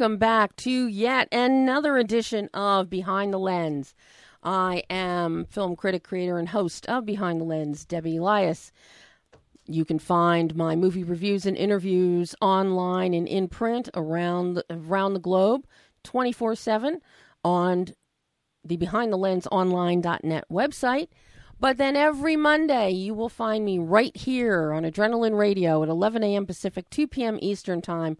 Welcome back to yet another edition of Behind the Lens. I am film critic, creator, and host of Behind the Lens, Debbie Elias. You can find my movie reviews and interviews online and in print around around the globe 24 7 on the Behind the Lens Online.net website. But then every Monday, you will find me right here on Adrenaline Radio at 11 a.m. Pacific, 2 p.m. Eastern Time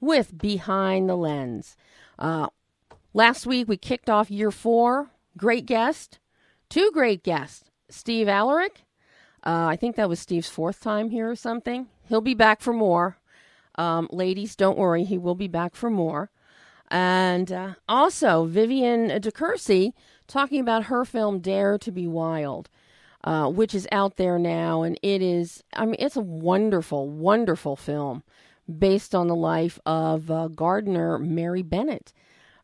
with Behind the Lens. Uh, last week we kicked off year four. Great guest, two great guests. Steve Alaric. Uh, I think that was Steve's fourth time here or something. He'll be back for more. Um, ladies, don't worry, he will be back for more. And uh, also Vivian De Courcy talking about her film Dare to Be Wild, uh, which is out there now, and it is. I mean, it's a wonderful, wonderful film based on the life of uh, gardener Mary Bennett.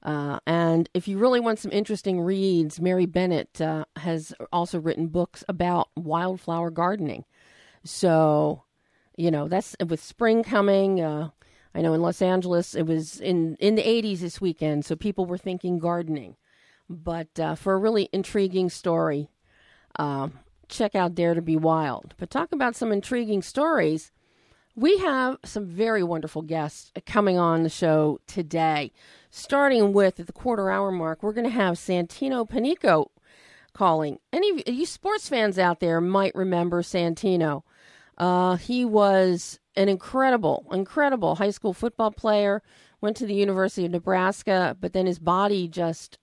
Uh, and if you really want some interesting reads, Mary Bennett uh, has also written books about wildflower gardening. So, you know, that's with spring coming. Uh, I know in Los Angeles it was in, in the 80s this weekend, so people were thinking gardening. But uh, for a really intriguing story, uh, check out Dare to Be Wild. But talk about some intriguing stories. We have some very wonderful guests coming on the show today. Starting with at the quarter hour mark, we're going to have Santino Panico calling. Any of you sports fans out there might remember Santino. Uh, he was an incredible, incredible high school football player. Went to the University of Nebraska, but then his body just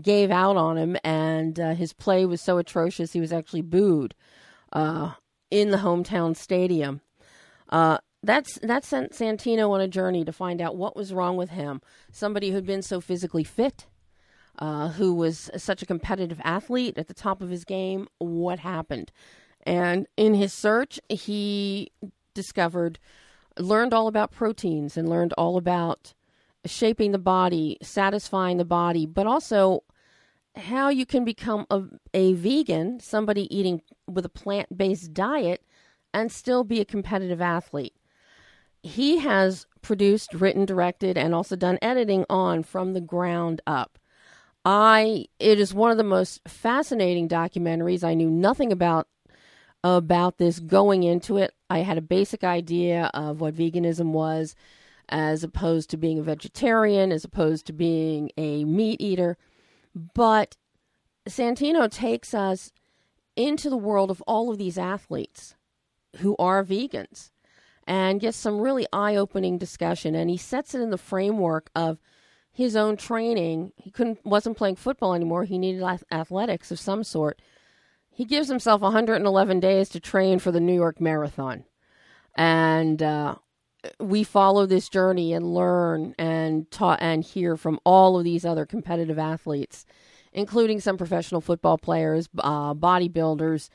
gave out on him, and uh, his play was so atrocious he was actually booed uh, in the hometown stadium. Uh, that's that sent Santino on a journey to find out what was wrong with him. Somebody who'd been so physically fit, uh, who was such a competitive athlete at the top of his game. What happened? And in his search, he discovered, learned all about proteins and learned all about shaping the body, satisfying the body, but also how you can become a, a vegan, somebody eating with a plant based diet and still be a competitive athlete. He has produced, written, directed, and also done editing on from the ground up. I it is one of the most fascinating documentaries. I knew nothing about about this going into it. I had a basic idea of what veganism was as opposed to being a vegetarian, as opposed to being a meat eater. But Santino takes us into the world of all of these athletes who are vegans and gets some really eye opening discussion. And he sets it in the framework of his own training. He couldn't wasn't playing football anymore. He needed athletics of some sort. He gives himself 111 days to train for the New York Marathon, and uh, we follow this journey and learn and taught and hear from all of these other competitive athletes, including some professional football players, uh, bodybuilders,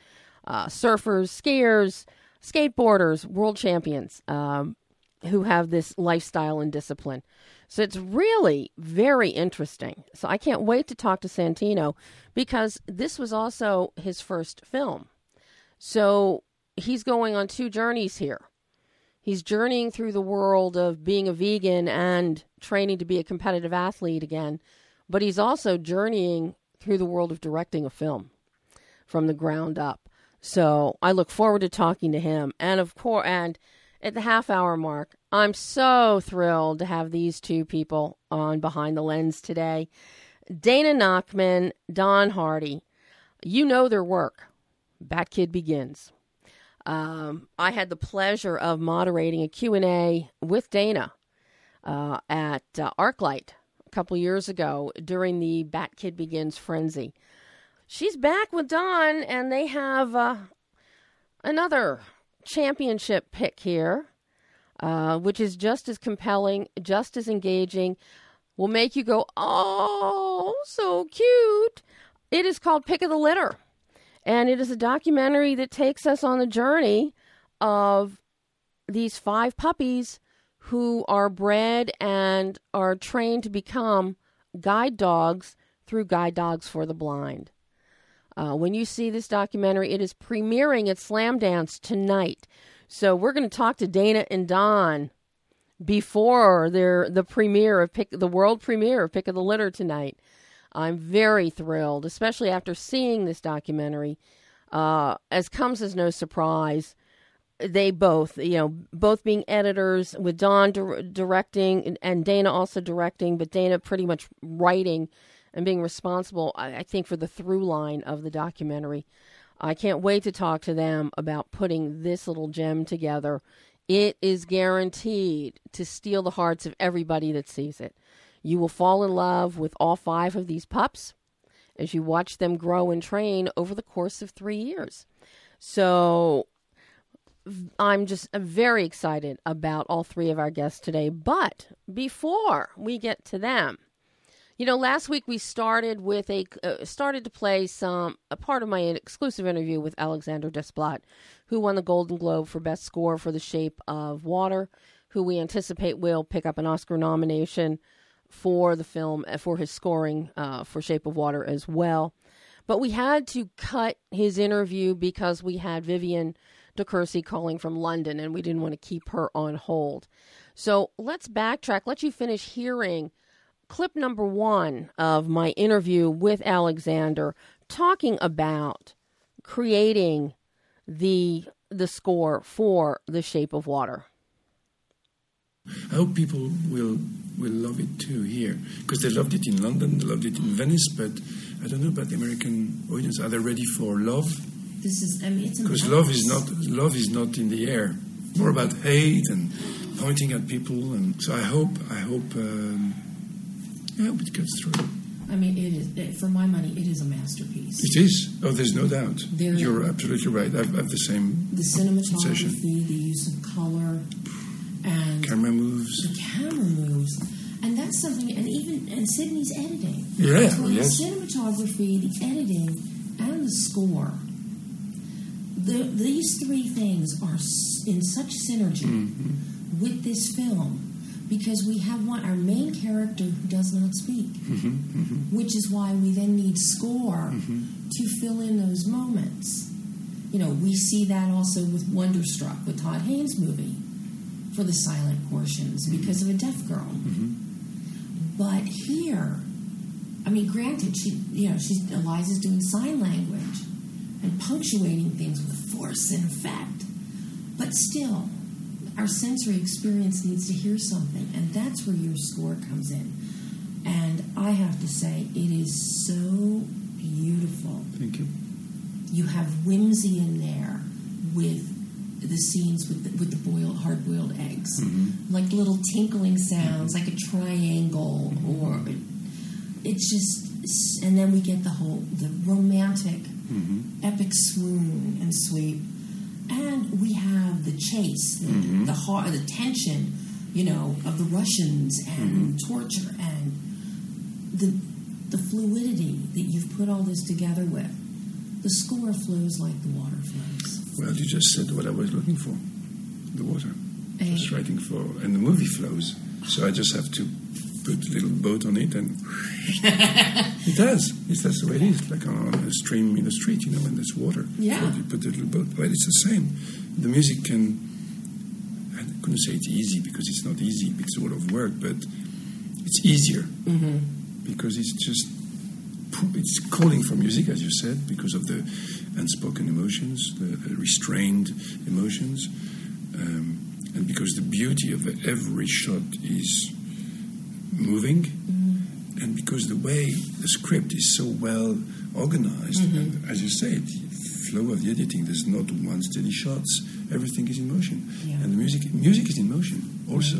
uh, surfers, skiers skateboarders, world champions um, who have this lifestyle and discipline. So it's really very interesting. So I can't wait to talk to Santino because this was also his first film. So he's going on two journeys here. He's journeying through the world of being a vegan and training to be a competitive athlete again, but he's also journeying through the world of directing a film from the ground up. So I look forward to talking to him. And of course, and at the half hour mark, I'm so thrilled to have these two people on Behind the Lens today. Dana Nachman, Don Hardy. You know their work. Batkid Begins. Um, I had the pleasure of moderating a Q&A with Dana uh, at uh, ArcLight a couple years ago during the Batkid Begins frenzy she's back with Don, and they have uh, another championship pick here, uh, which is just as compelling, just as engaging. will make you go, oh, so cute. It is called Pick of the Litter. And it is a documentary that takes us on the journey of these five puppies who are bred and are trained to become guide dogs through Guide Dogs for the Blind. Uh, when you see this documentary, it is premiering at Slamdance tonight. So we're going to talk to Dana and Don before their the premiere of Pick the world premiere of Pick of the Litter tonight. I'm very thrilled, especially after seeing this documentary. Uh, as comes as no surprise, they both, you know, both being editors with Don di- directing and Dana also directing, but Dana pretty much writing and being responsible, I, I think, for the through line of the documentary. I can't wait to talk to them about putting this little gem together. It is guaranteed to steal the hearts of everybody that sees it. You will fall in love with all five of these pups as you watch them grow and train over the course of three years. So I'm just very excited about all three of our guests today. But before we get to them, you know, last week we started with a uh, started to play some a part of my exclusive interview with Alexander Desplat, who won the Golden Globe for Best Score for The Shape of Water, who we anticipate will pick up an Oscar nomination for the film uh, for his scoring uh, for Shape of Water as well. But we had to cut his interview because we had Vivian De Courcy calling from London, and we didn't want to keep her on hold. So let's backtrack. Let you finish hearing clip number one of my interview with Alexander talking about creating the the score for The Shape of Water. I hope people will will love it too here because they loved it in London, they loved it in Venice, but I don't know about the American audience. Are they ready for love? This is, I mean, because love is not love is not in the air. More about hate and pointing at people, and so I hope I hope. Um, I hope it goes through. I mean, it is for my money. It is a masterpiece. It is. Oh, there's no doubt. There, You're absolutely right. I've, I've the same. The cinematography, sensation. the use of color, and camera moves. The camera moves, and that's something. And even and Sidney's editing. Yeah. Yes. The cinematography, the editing, and the score. The, these three things are in such synergy mm-hmm. with this film because we have one our main character who does not speak, mm-hmm, mm-hmm. which is why we then need score mm-hmm. to fill in those moments. You know, we see that also with Wonderstruck, with Todd Haynes' movie, for the silent portions because of a deaf girl. Mm-hmm. But here, I mean, granted, she, you know, she's Elisa's doing sign language and punctuating things with force and effect, but still our sensory experience needs to hear something, and that's where your score comes in. And I have to say, it is so beautiful. Thank you. You have whimsy in there with the scenes with the, with the boiled hard boiled eggs, mm-hmm. like little tinkling sounds, like a triangle, mm-hmm. or it's just. And then we get the whole the romantic, mm-hmm. epic swoon and sweep and we have the chase, the mm-hmm. the, heart, the tension, you know, of the Russians and mm-hmm. torture and the the fluidity that you've put all this together with. The score flows like the water flows. Well, you just said what I was looking for, the water. Just writing for, and the movie flows. So I just have to put a little boat on it, and it does. It's, that's the way it is, like on a stream in the street, you know, when there's water. Yeah. So you put a little boat. Well, it's the same. The music can. I couldn't say it's easy because it's not easy. It's a lot of work, but it's easier mm-hmm. because it's just it's calling for music, as you said, because of the unspoken emotions, the restrained emotions, um, and because the beauty of every shot is moving, mm. and because the way the script is so well organized, mm-hmm. and as you say, the flow of the editing, there's not one steady shots. Everything is in motion, yeah. and the music music is in motion also.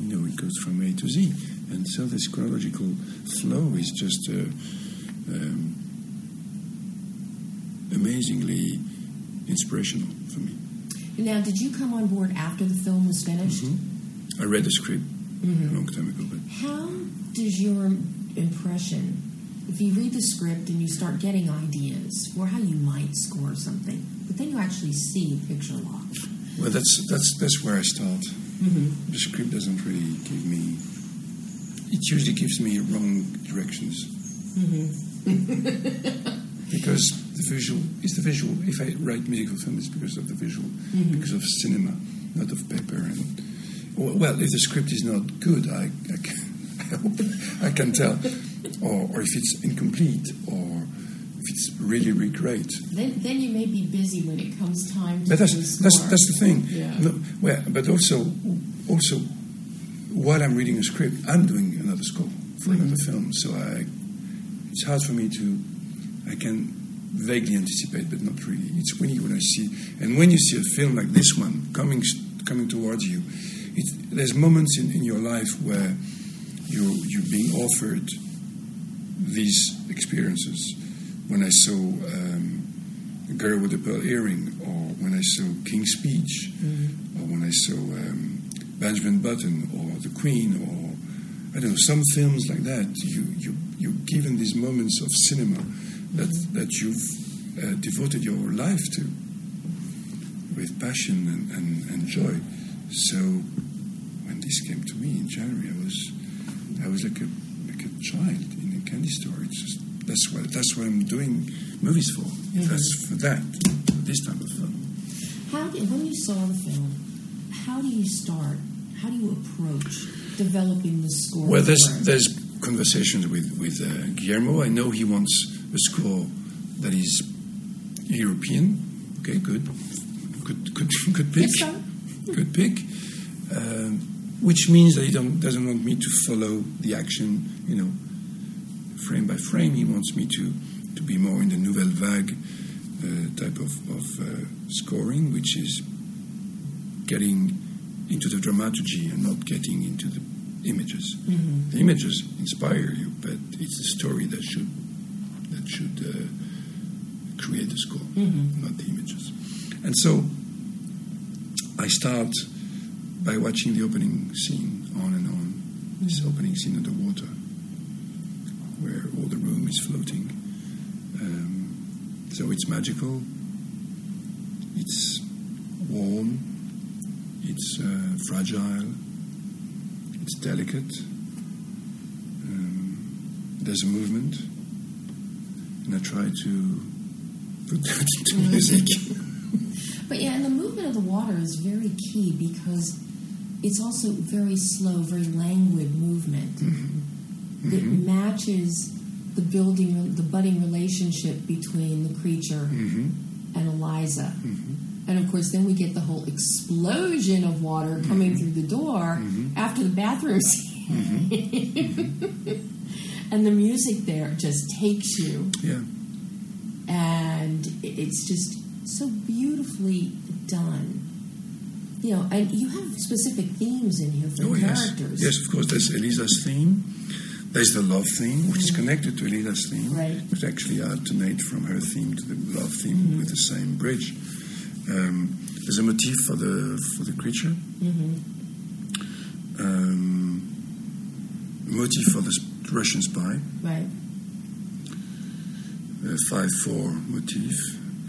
You know, it goes from A to Z, and so this chronological flow is just uh, um, amazingly inspirational for me. Now, did you come on board after the film was finished? Mm-hmm. I read the script a long time ago. But How does your impression, if you read the script and you start getting ideas for how you might score something, but then you actually see picture lock? well, that's that's that's where I start. Mm-hmm. The script doesn't really give me. It usually gives me wrong directions. Mm-hmm. because the visual is the visual. If I write musical film, it's because of the visual, mm-hmm. because of cinema, not of paper. And well, if the script is not good, I, I, can, I hope I can tell, or, or if it's incomplete, or if it's really, really great. Then, then you may be busy when it comes time to But that's that's that's the thing. Yeah. No, well, but also also while I'm reading a script, I'm doing another score for mm-hmm. another film. So I, it's hard for me to. I can vaguely anticipate, but not really. It's really when I see, and when you see a film like this one coming coming towards you, there's moments in, in your life where you're you're being offered these experiences. When I saw um, a girl with a pearl earring, or when I saw King's Speech, or when I saw um, Benjamin Button, or The Queen, or I don't know some films like that. You you you're given these moments of cinema that that you've uh, devoted your life to with passion and, and, and joy. So when this came to me in January, I was I was like a like a child in a candy store. It's just that's what that's what I'm doing movies for. That's for that for this type of film. How did, when you saw the film, how do you start? How do you approach developing the score? Well, there's there's conversations with with uh, Guillermo. I know he wants a score that is European. Okay, good, good, good, good pick. Yes. Good pick. Um, which means that he don't, doesn't want me to follow the action, you know, frame by frame. He wants me to, to be more in the nouvelle vague uh, type of, of uh, scoring, which is getting into the dramaturgy and not getting into the images. The images inspire you, but it's the story that should that should uh, create the score, not the images. And so I start by watching the opening scene on and on. This opening scene underwater, where all the room is floating. Um, so it's magical. It's warm. It's uh, fragile. It's delicate. Um, there's a movement, and I try to put that into music. But yeah, and the movement of the water is very key because it's also very slow, very languid movement. Mm-hmm. That mm-hmm. matches the building, the budding relationship between the creature mm-hmm. and Elisa. And of course, then we get the whole explosion of water coming through the door after the bathroom scene. and the music there just takes you. Yeah. and it's just so beautifully done. You know, and you have specific themes in here for Oh, the yes. characters. Yes, of course, there's Elisa's theme. There's the love theme, which is connected to Elisa's theme, Right. which actually alternate from her theme to the love theme Mm-hmm. with the same bridge. Um, there's a motif for the for the creature. Mm-hmm. Um, motif for the Russian spy, Right. a five-four motif,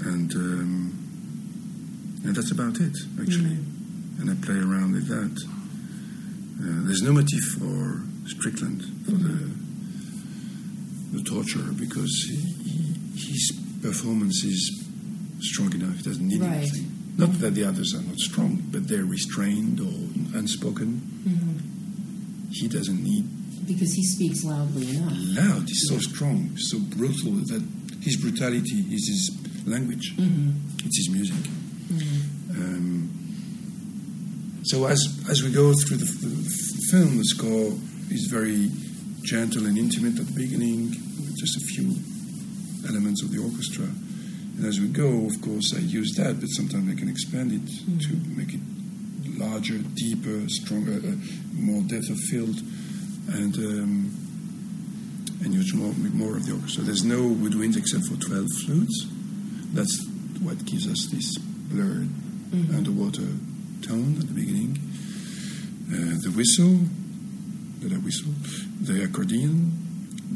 and um, and that's about it actually. And I play around with that. Uh, there's no motif for Strickland for the the torture because he, he, his performance is strong enough. He doesn't need Right. anything. Not that the others are not strong, but they're restrained or unspoken. He doesn't need Because he speaks loudly enough. loud. He's so strong, so brutal that his brutality is his language. It's his music. Um, so as as we go through the, the film, the score is very gentle and intimate at the beginning, with just a few elements of the orchestra. And as we go, of course, I use that, but sometimes I can expand it to make it larger, deeper, stronger, uh, more depth of field, and um, and use more more of the orchestra. There's no woodwinds except for twelve flutes. That's what gives us this blurred underwater tone at the beginning. Uh, the whistle, that I whistle. The accordion,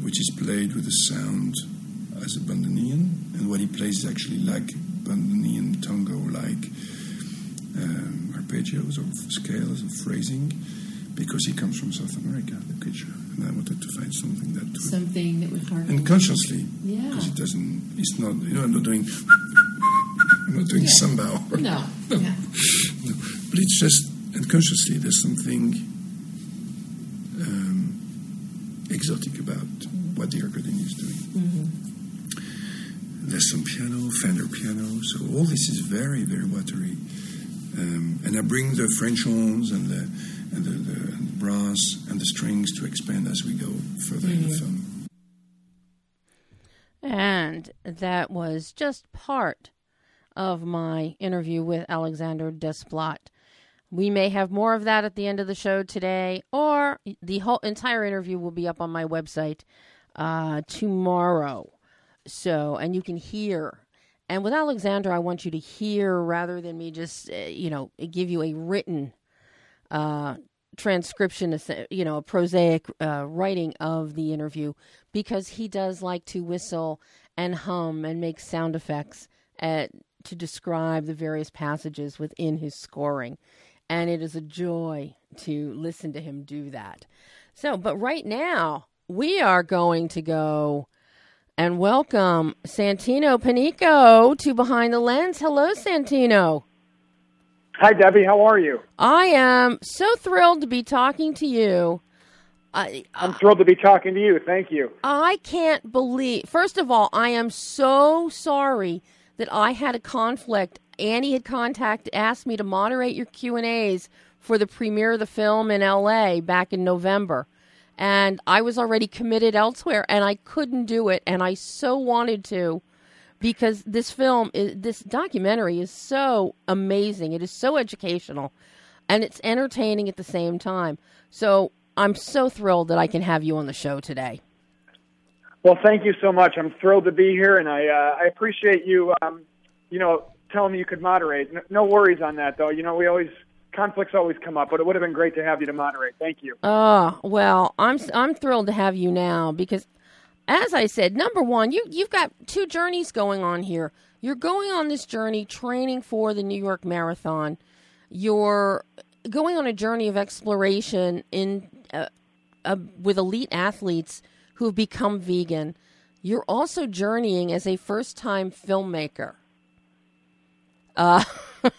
which is played with a sound as a bandoneon, and what he plays is actually like bandoneon tango, like um, arpeggios or scales of phrasing, because he comes from South America, the creature, and I wanted to find something that would, Something that would harken. and consciously, Yeah. because it doesn't, it's not, you know, I'm not doing, I'm not doing Yeah. samba. Or, No. Yeah. but it's just unconsciously there's something um, exotic about what the accordion is doing. There's some piano, Fender piano, so all this is very, very watery. Um, and I bring the French horns and the and the, the, and the brass and the strings to expand as we go further in the film. And that was just part of my interview with Alexander Desplat. We may have more of that at the end of the show today, or the whole entire interview will be up on my website uh, tomorrow. So, and you can hear. And with Alexander, I want you to hear rather than me just, uh, you know, give you a written transcription, you know, a prosaic uh, writing of the interview, because he does like to whistle and hum and make sound effects at, to describe the various passages within his scoring. And it is a joy to listen to him do that. So, but right now, we are going to go and welcome Santino Panico to Behind the Lens. Hello, Santino. Hi, Debbie. How are you? I am so thrilled to be talking to you. I, uh, I'm thrilled to be talking to you. Thank you. I can't believe. First of all, I am so sorry that I had a conflict. Annie had contacted, asked me to moderate your Q and A's for the premiere of the film in L.A. back in November, and I was already committed elsewhere, and I couldn't do it, and I so wanted to, because this film, is, this documentary, is so amazing. It is so educational, and it's entertaining at the same time. So I'm so thrilled that I can have you on the show today. Well, thank you so much. I'm thrilled to be here, and I uh, I appreciate you. Um, you know, telling me you could moderate. No, no worries on that, though. You know, we always conflicts always come up, but it would have been great to have you to moderate. Thank you. Oh well, I'm I'm thrilled to have you now because, as I said, number one, you you've got two journeys going on here. You're going on this journey training for the New York Marathon. You're going on a journey of exploration in uh, uh, with elite athletes who have become vegan. You're also journeying as a first time filmmaker. Uh,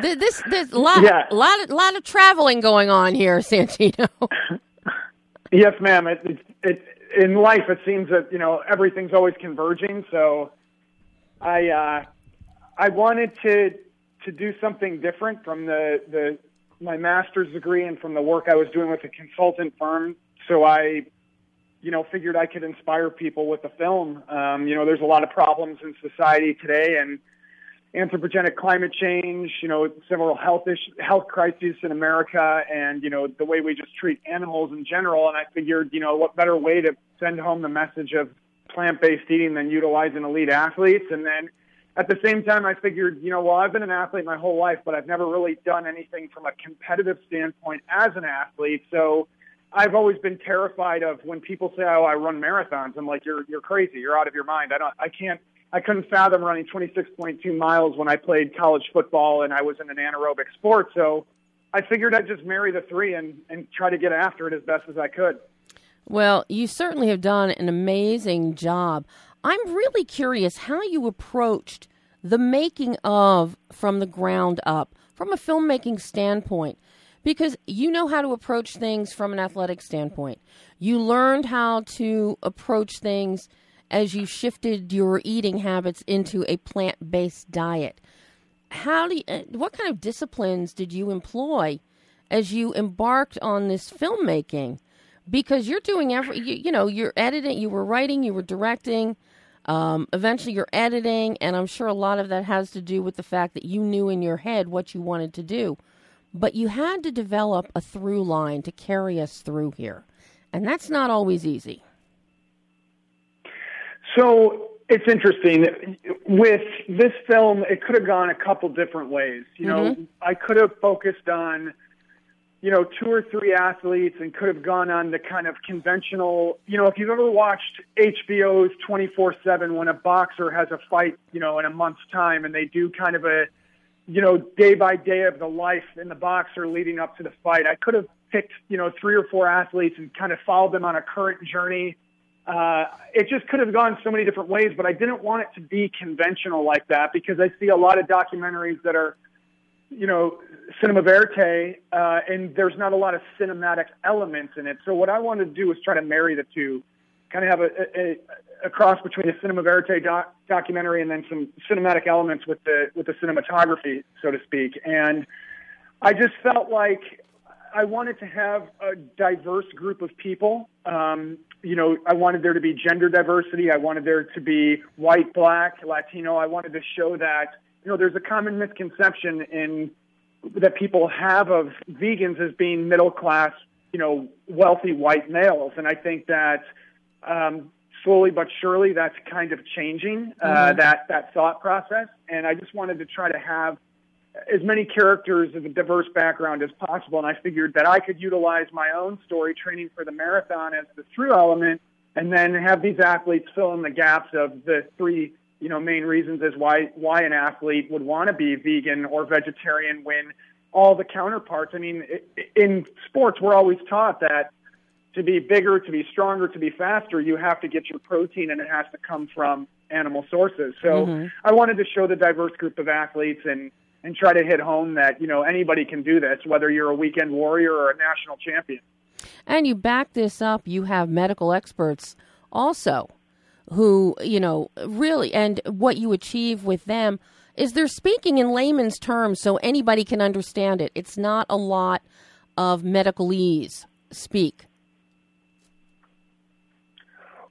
this there's a lot, Yeah. lot, of, lot of traveling going on here, Santino. Yes, ma'am. It, it, it in life it seems that you know everything's always converging. So, I uh, I wanted to to do something different from the the my master's degree and from the work I was doing with a consultant firm. So I, you know, figured I could inspire people with the film. Um, you know, there's a lot of problems in society today, and anthropogenic climate change, you know, several health issues, health crises in America, and you know the way we just treat animals in general. And I figured, you know, what better way to send home the message of plant-based eating than utilizing elite athletes? And then at the same time, I figured, you know, well, I've been an athlete my whole life, but I've never really done anything from a competitive standpoint as an athlete. So I've always been terrified of when people say, "Oh, I run marathons." I'm like, "You're you're crazy. You're out of your mind. I don't. I can't. I couldn't fathom running 26.2 miles when I played college football and I was in an anaerobic sport. So I figured I'd just marry the three and and try to get after it as best as I could. Well, you certainly have done an amazing job. I'm really curious how you approached the making of from the ground up, from a filmmaking standpoint, because you know how to approach things from an athletic standpoint. You learned how to approach things as you shifted your eating habits into a plant based diet. How do you, uh, what kind of disciplines did you employ as you embarked on this filmmaking? because you're doing every you, you know you're editing you were writing you were directing um, eventually you're editing and i'm sure a lot of that has to do with the fact that you knew in your head what you wanted to do but you had to develop a through line to carry us through here and that's not always easy So it's interesting. With this film, it could have gone a couple different ways. You know, mm-hmm. I could have focused on you know, two or three athletes and could have gone on the kind of conventional, you know, if you've ever watched HBO's 24 7 when a boxer has a fight, you know, in a month's time and they do kind of a, you know, day by day of the life in the boxer leading up to the fight. I could have picked, you know, three or four athletes and kind of followed them on a current journey. Uh, it just could have gone so many different ways, but I didn't want it to be conventional like that because I see a lot of documentaries that are, you know, cinema verite, uh, and there's not a lot of cinematic elements in it. So what I wanted to do was try to marry the two, kind of have a, a, a cross between a cinema verite doc, documentary and then some cinematic elements with the with the cinematography, so to speak. And I just felt like I wanted to have a diverse group of people. Um, you know, I wanted there to be gender diversity. I wanted there to be white, black, Latino. I wanted to show that you know there's a common misconception in that people have of vegans as being middle class, you know, wealthy white males, and I think that um, slowly but surely that's kind of changing uh, mm-hmm. that that thought process. And I just wanted to try to have as many characters of a diverse background as possible. And I figured that I could utilize my own story training for the marathon as the through element, and then have these athletes fill in the gaps of the three you know main reasons as why why an athlete would want to be vegan or vegetarian when all the counterparts. I mean, in sports, we're always taught that to be bigger, to be stronger, to be faster, you have to get your protein, and it has to come from animal sources. So mm-hmm. I wanted to show the diverse group of athletes and and try to hit home that you know anybody can do this, whether you're a weekend warrior or a national champion. And you back this up. You have medical experts also who you know really and what you achieve with them is they're speaking in layman's terms so anybody can understand it. It's not a lot of medicalese speak.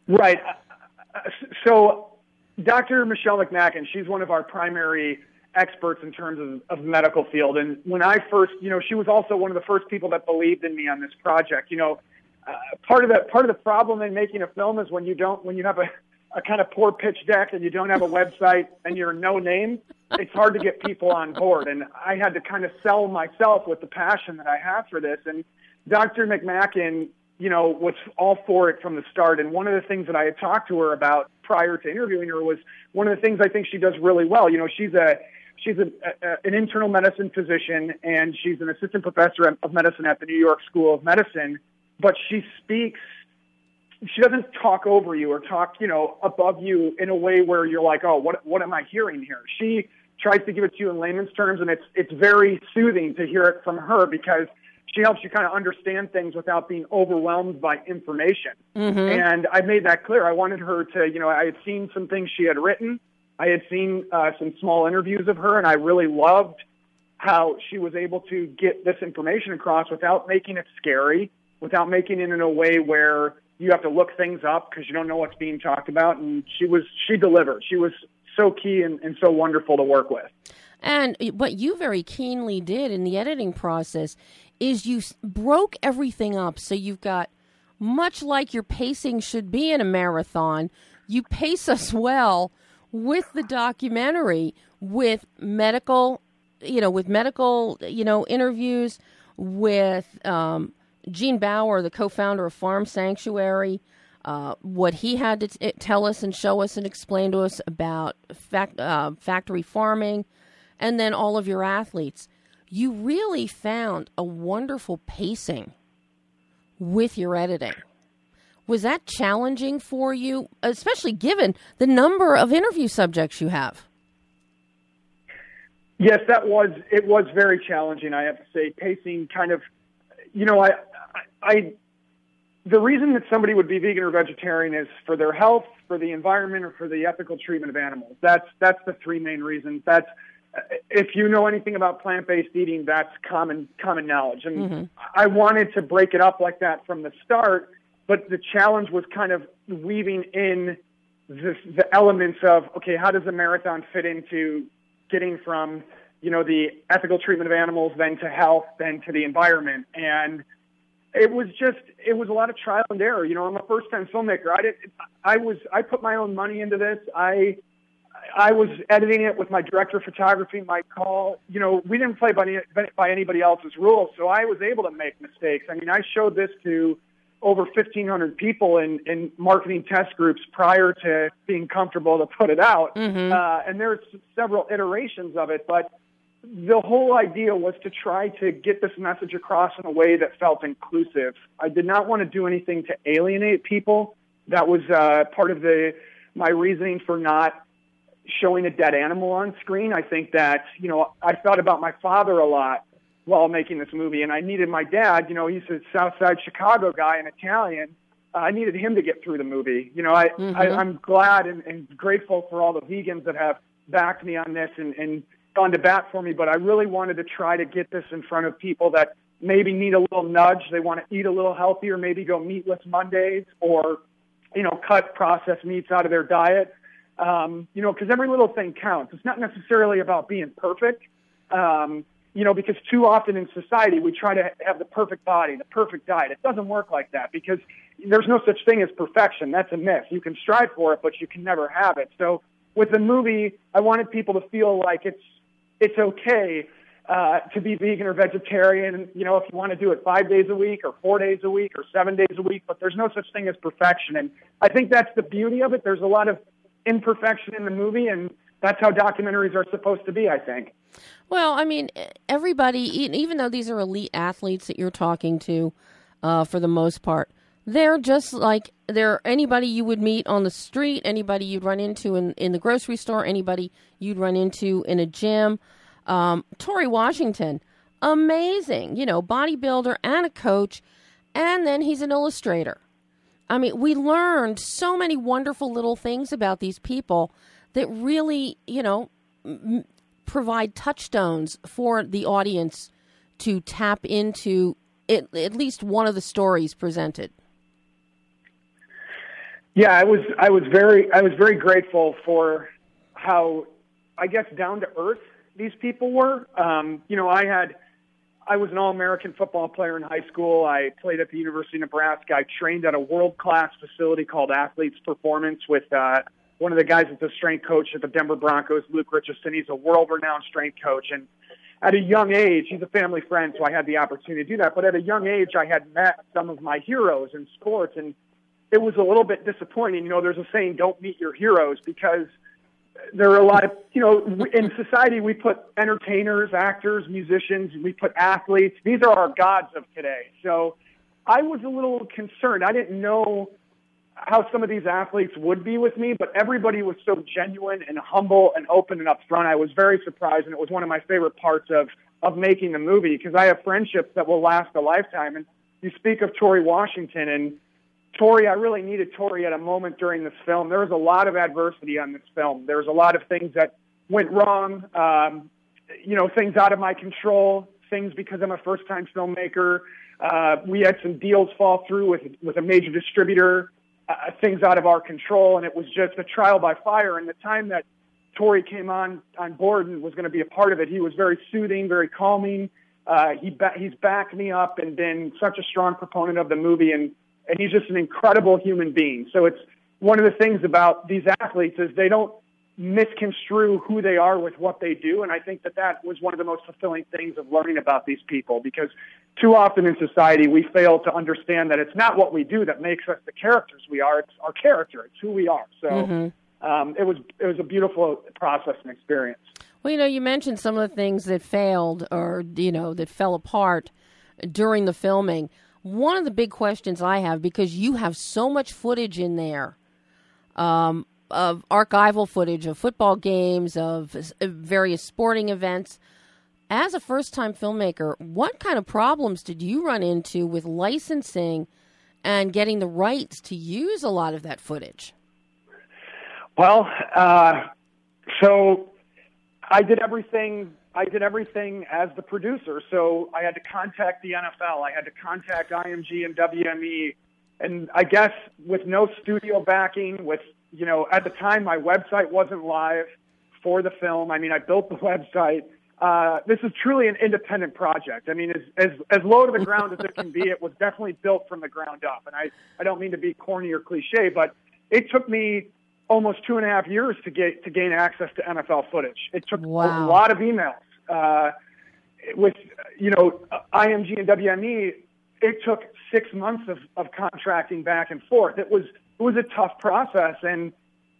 Right. Uh, uh, so Dr. Michelle McMacken, she's one of our primary experts in terms of, of medical field. And when I first, you know, she was also one of the first people that believed in me on this project. You know, uh, part of the part of the problem in making a film is when you don't when you have a, a kind of poor pitch deck and you don't have a website and you're no name, it's hard to get people on board. And I had to kind of sell myself with the passion that I have for this. And Dr. McMacken, you know, was all for it from the start. And one of the things that I had talked to her about prior to interviewing her was one of the things I think she does really well. You know, she's a she's a, a, an internal medicine physician and she's an assistant professor of medicine at the New York School of Medicine, but she speaks she doesn't talk over you or talk, you know, above you in a way where you're like, "Oh, what what am I hearing here?" She tries to give it to you in layman's terms and it's it's very soothing to hear it from her because she helps you kind of understand things without being overwhelmed by information. Mm-hmm. And I made that clear. I wanted her to, you know, I had seen some things she had written I had seen uh, some small interviews of her, and I really loved how she was able to get this information across without making it scary, without making it in a way where you have to look things up because you don't know what's being talked about. And she was she delivered. She was so key and, and so wonderful to work with. And what you very keenly did in the editing process is you broke everything up so you've got much like your pacing should be in a marathon. You pace us well with the documentary with medical, you know, with medical, you know, interviews with um, Gene Baur, the co-founder of Farm Sanctuary. Uh, what he had to t- tell us and show us and explain to us about fact, uh, factory farming, and then all of your athletes. You really found a wonderful pacing with your editing. Was that challenging for you, especially given the number of interview subjects you have? Yes, that was it was very challenging. I have to say, pacing kind of, you know, I, I, I the reason that somebody would be vegan or vegetarian is for their health, for the environment, or for the ethical treatment of animals. That's that's the three main reasons. That's if you know anything about plant-based eating, that's common common knowledge. And mm-hmm. I wanted to break it up like that from the start but the challenge was kind of weaving in the, the elements of okay, how does a marathon fit into getting from you know the ethical treatment of animals, then to health, then to the environment, and it was just it was a lot of trial and error. You know, I'm a first time filmmaker. I did I was I put my own money into this. I I was editing it with my director of photography, Mike Call. You know, we didn't play by, any, by anybody else's rules, so I was able to make mistakes. I mean, I showed this to over 1,500 people in, in marketing test groups prior to being comfortable to put it out. Mm-hmm. Uh, and there's several iterations of it, but the whole idea was to try to get this message across in a way that felt inclusive. I did not want to do anything to alienate people. That was uh, part of the my reasoning for not showing a dead animal on screen. I think that you know I thought about my father a lot while making this movie, and I needed my dad. You know, he's a South Side Chicago guy an Italian. Uh, I needed him to get through the movie. You know, I, Mhm. I I'm glad and, and grateful for all the vegans that have backed me on this and, and gone to bat for me. But I really wanted to try to get this in front of people that maybe need a little nudge. They want to eat a little healthier, maybe go meatless Mondays or you know cut processed meats out of their diet. Um, you know, because every little thing counts. It's not necessarily about being perfect. Um, you know, because too often in society we try to have the perfect body, the perfect diet. It doesn't work like that because there's no such thing as perfection. That's a myth. You can strive for it, but you can never have it. So with the movie, I wanted people to feel like it's it's okay uh, to be vegan or vegetarian. You know, if you want to do it five days a week or four days a week or seven days a week, but there's no such thing as perfection. And I think that's the beauty of it. There's a lot of imperfection in the movie, and that's how documentaries are supposed to be. I think. Well, I mean, everybody, even though these are elite athletes that you're talking to, uh, for the most part, they're just like they're anybody you would meet on the street, anybody you'd run into in, in the grocery store, anybody you'd run into in a gym. Um, Torre Washington, amazing, you know, bodybuilder and a coach, and then he's an illustrator. I mean, we learned so many wonderful little things about these people that really, you know, m- provide touchstones for the audience to tap into at least one of the stories presented. Yeah, I was I was very I was very grateful for how I guess down to earth these people were. Um, you know, I had I was an all American football player in high school. I played at the University of Nebraska. I trained at a world class facility called Athletes Performance with uh, one of the guys that's a strength coach at the Denver Broncos, Luke Richesson. He's a world renowned strength coach and at a young age, he's a family friend, so I had the opportunity to do that. But at a young age, I had met some of my heroes in sports, and it was a little bit disappointing. You know, there's a saying, don't meet your heroes, because there are a lot of, you know, in society, we put entertainers, actors, musicians, we put athletes. These are our gods of today. So I was a little concerned. I didn't know how some of these athletes would be with me, but everybody was so genuine and humble and open and upfront. I was very surprised, and it was one of my favorite parts of of making the movie because I have friendships that will last a lifetime. And you speak of Torre Washington, and Torre, I really needed Torre at a moment during this film. There was a lot of adversity on this film. There was a lot of things that went wrong. Um, you know, things out of my control. Things because I'm a first time filmmaker. Uh, we had some deals fall through with with a major distributor uh, things out of our control, and it was just a trial by fire. And the time that Torre came on on board and was going to be a part of it, he was very soothing, very calming. Uh, he ba- he's backed me up and been such a strong proponent of the movie, and and he's just an incredible human being. So it's one of the things about these athletes is they don't misconstrue who they are with what they do, and I think that that was one of the most fulfilling things of learning about these people because too often in society we fail to understand that it's not what we do that makes us the characters we are. It's our character. It's who we are. So um, it was it was a beautiful process and experience. Well, you know, you mentioned some of the things that failed or, you know, that fell apart during the filming. One of the big questions I have, because you have so much footage in there um, of archival footage of football games, of various sporting events. As a first time filmmaker, what kind of problems did you run into with licensing and getting the rights to use a lot of that footage? Well, uh, so I did everything. I did everything as the producer. So I had to contact the NFL. I had to contact IMG and WME. And I guess with no studio backing, with you know, at the time my website wasn't live for the film. I mean, I built the website. Uh, this is truly an independent project. I mean, as, as as low to the ground as it can be, it was definitely built from the ground up. And I I don't mean to be corny or cliche, but it took me almost two and a half years to get to gain access to NFL footage. It took Wow. a lot of emails. Uh, with you know IMG and WME, it took six months of, of contracting back and forth. It was it was a tough process, and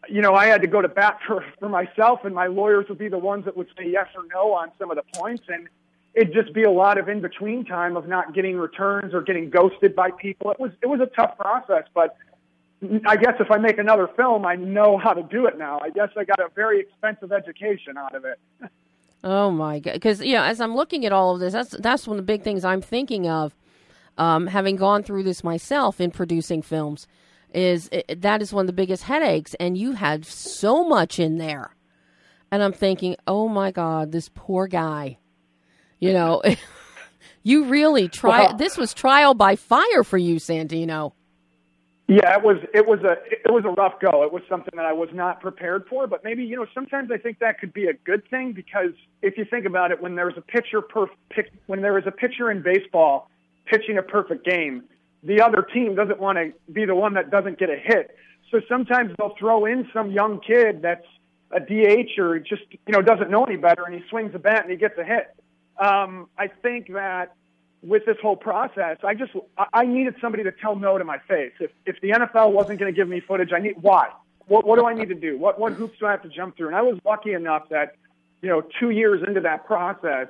you know I had to go to bat for for myself, and my lawyers would be the ones that would say yes or no on some of the points, and it'd just be a lot of in between time of not getting returns or getting ghosted by people. It was it was a tough process, but I guess if I make another film, I know how to do it now. I guess I got a very expensive education out of it. Oh my god! Because you know, as I'm looking at all of this, that's that's one of the big things I'm thinking of. Um, having gone through this myself in producing films, is it, that is one of the biggest headaches, and you had so much in there, and I'm thinking, oh my god, this poor guy. You know, you really try. Well- this was trial by fire for you, Santino. Yeah, it was it was a it was a rough go. It was something that I was not prepared for, but maybe you know sometimes I think that could be a good thing because if you think about it, when there's a pitcher per pick, when there is a pitcher in baseball pitching a perfect game, the other team doesn't want to be the one that doesn't get a hit. So sometimes they'll throw in some young kid that's a DH or just you know doesn't know any better, and he swings a bat and he gets a hit. Um, I think that with this whole process, I just I- needed somebody to tell no to my face. If if the NFL wasn't going to give me footage, I need why? What what do I need to do? What what hoops do I have to jump through? And I was lucky enough that you know two years into that process,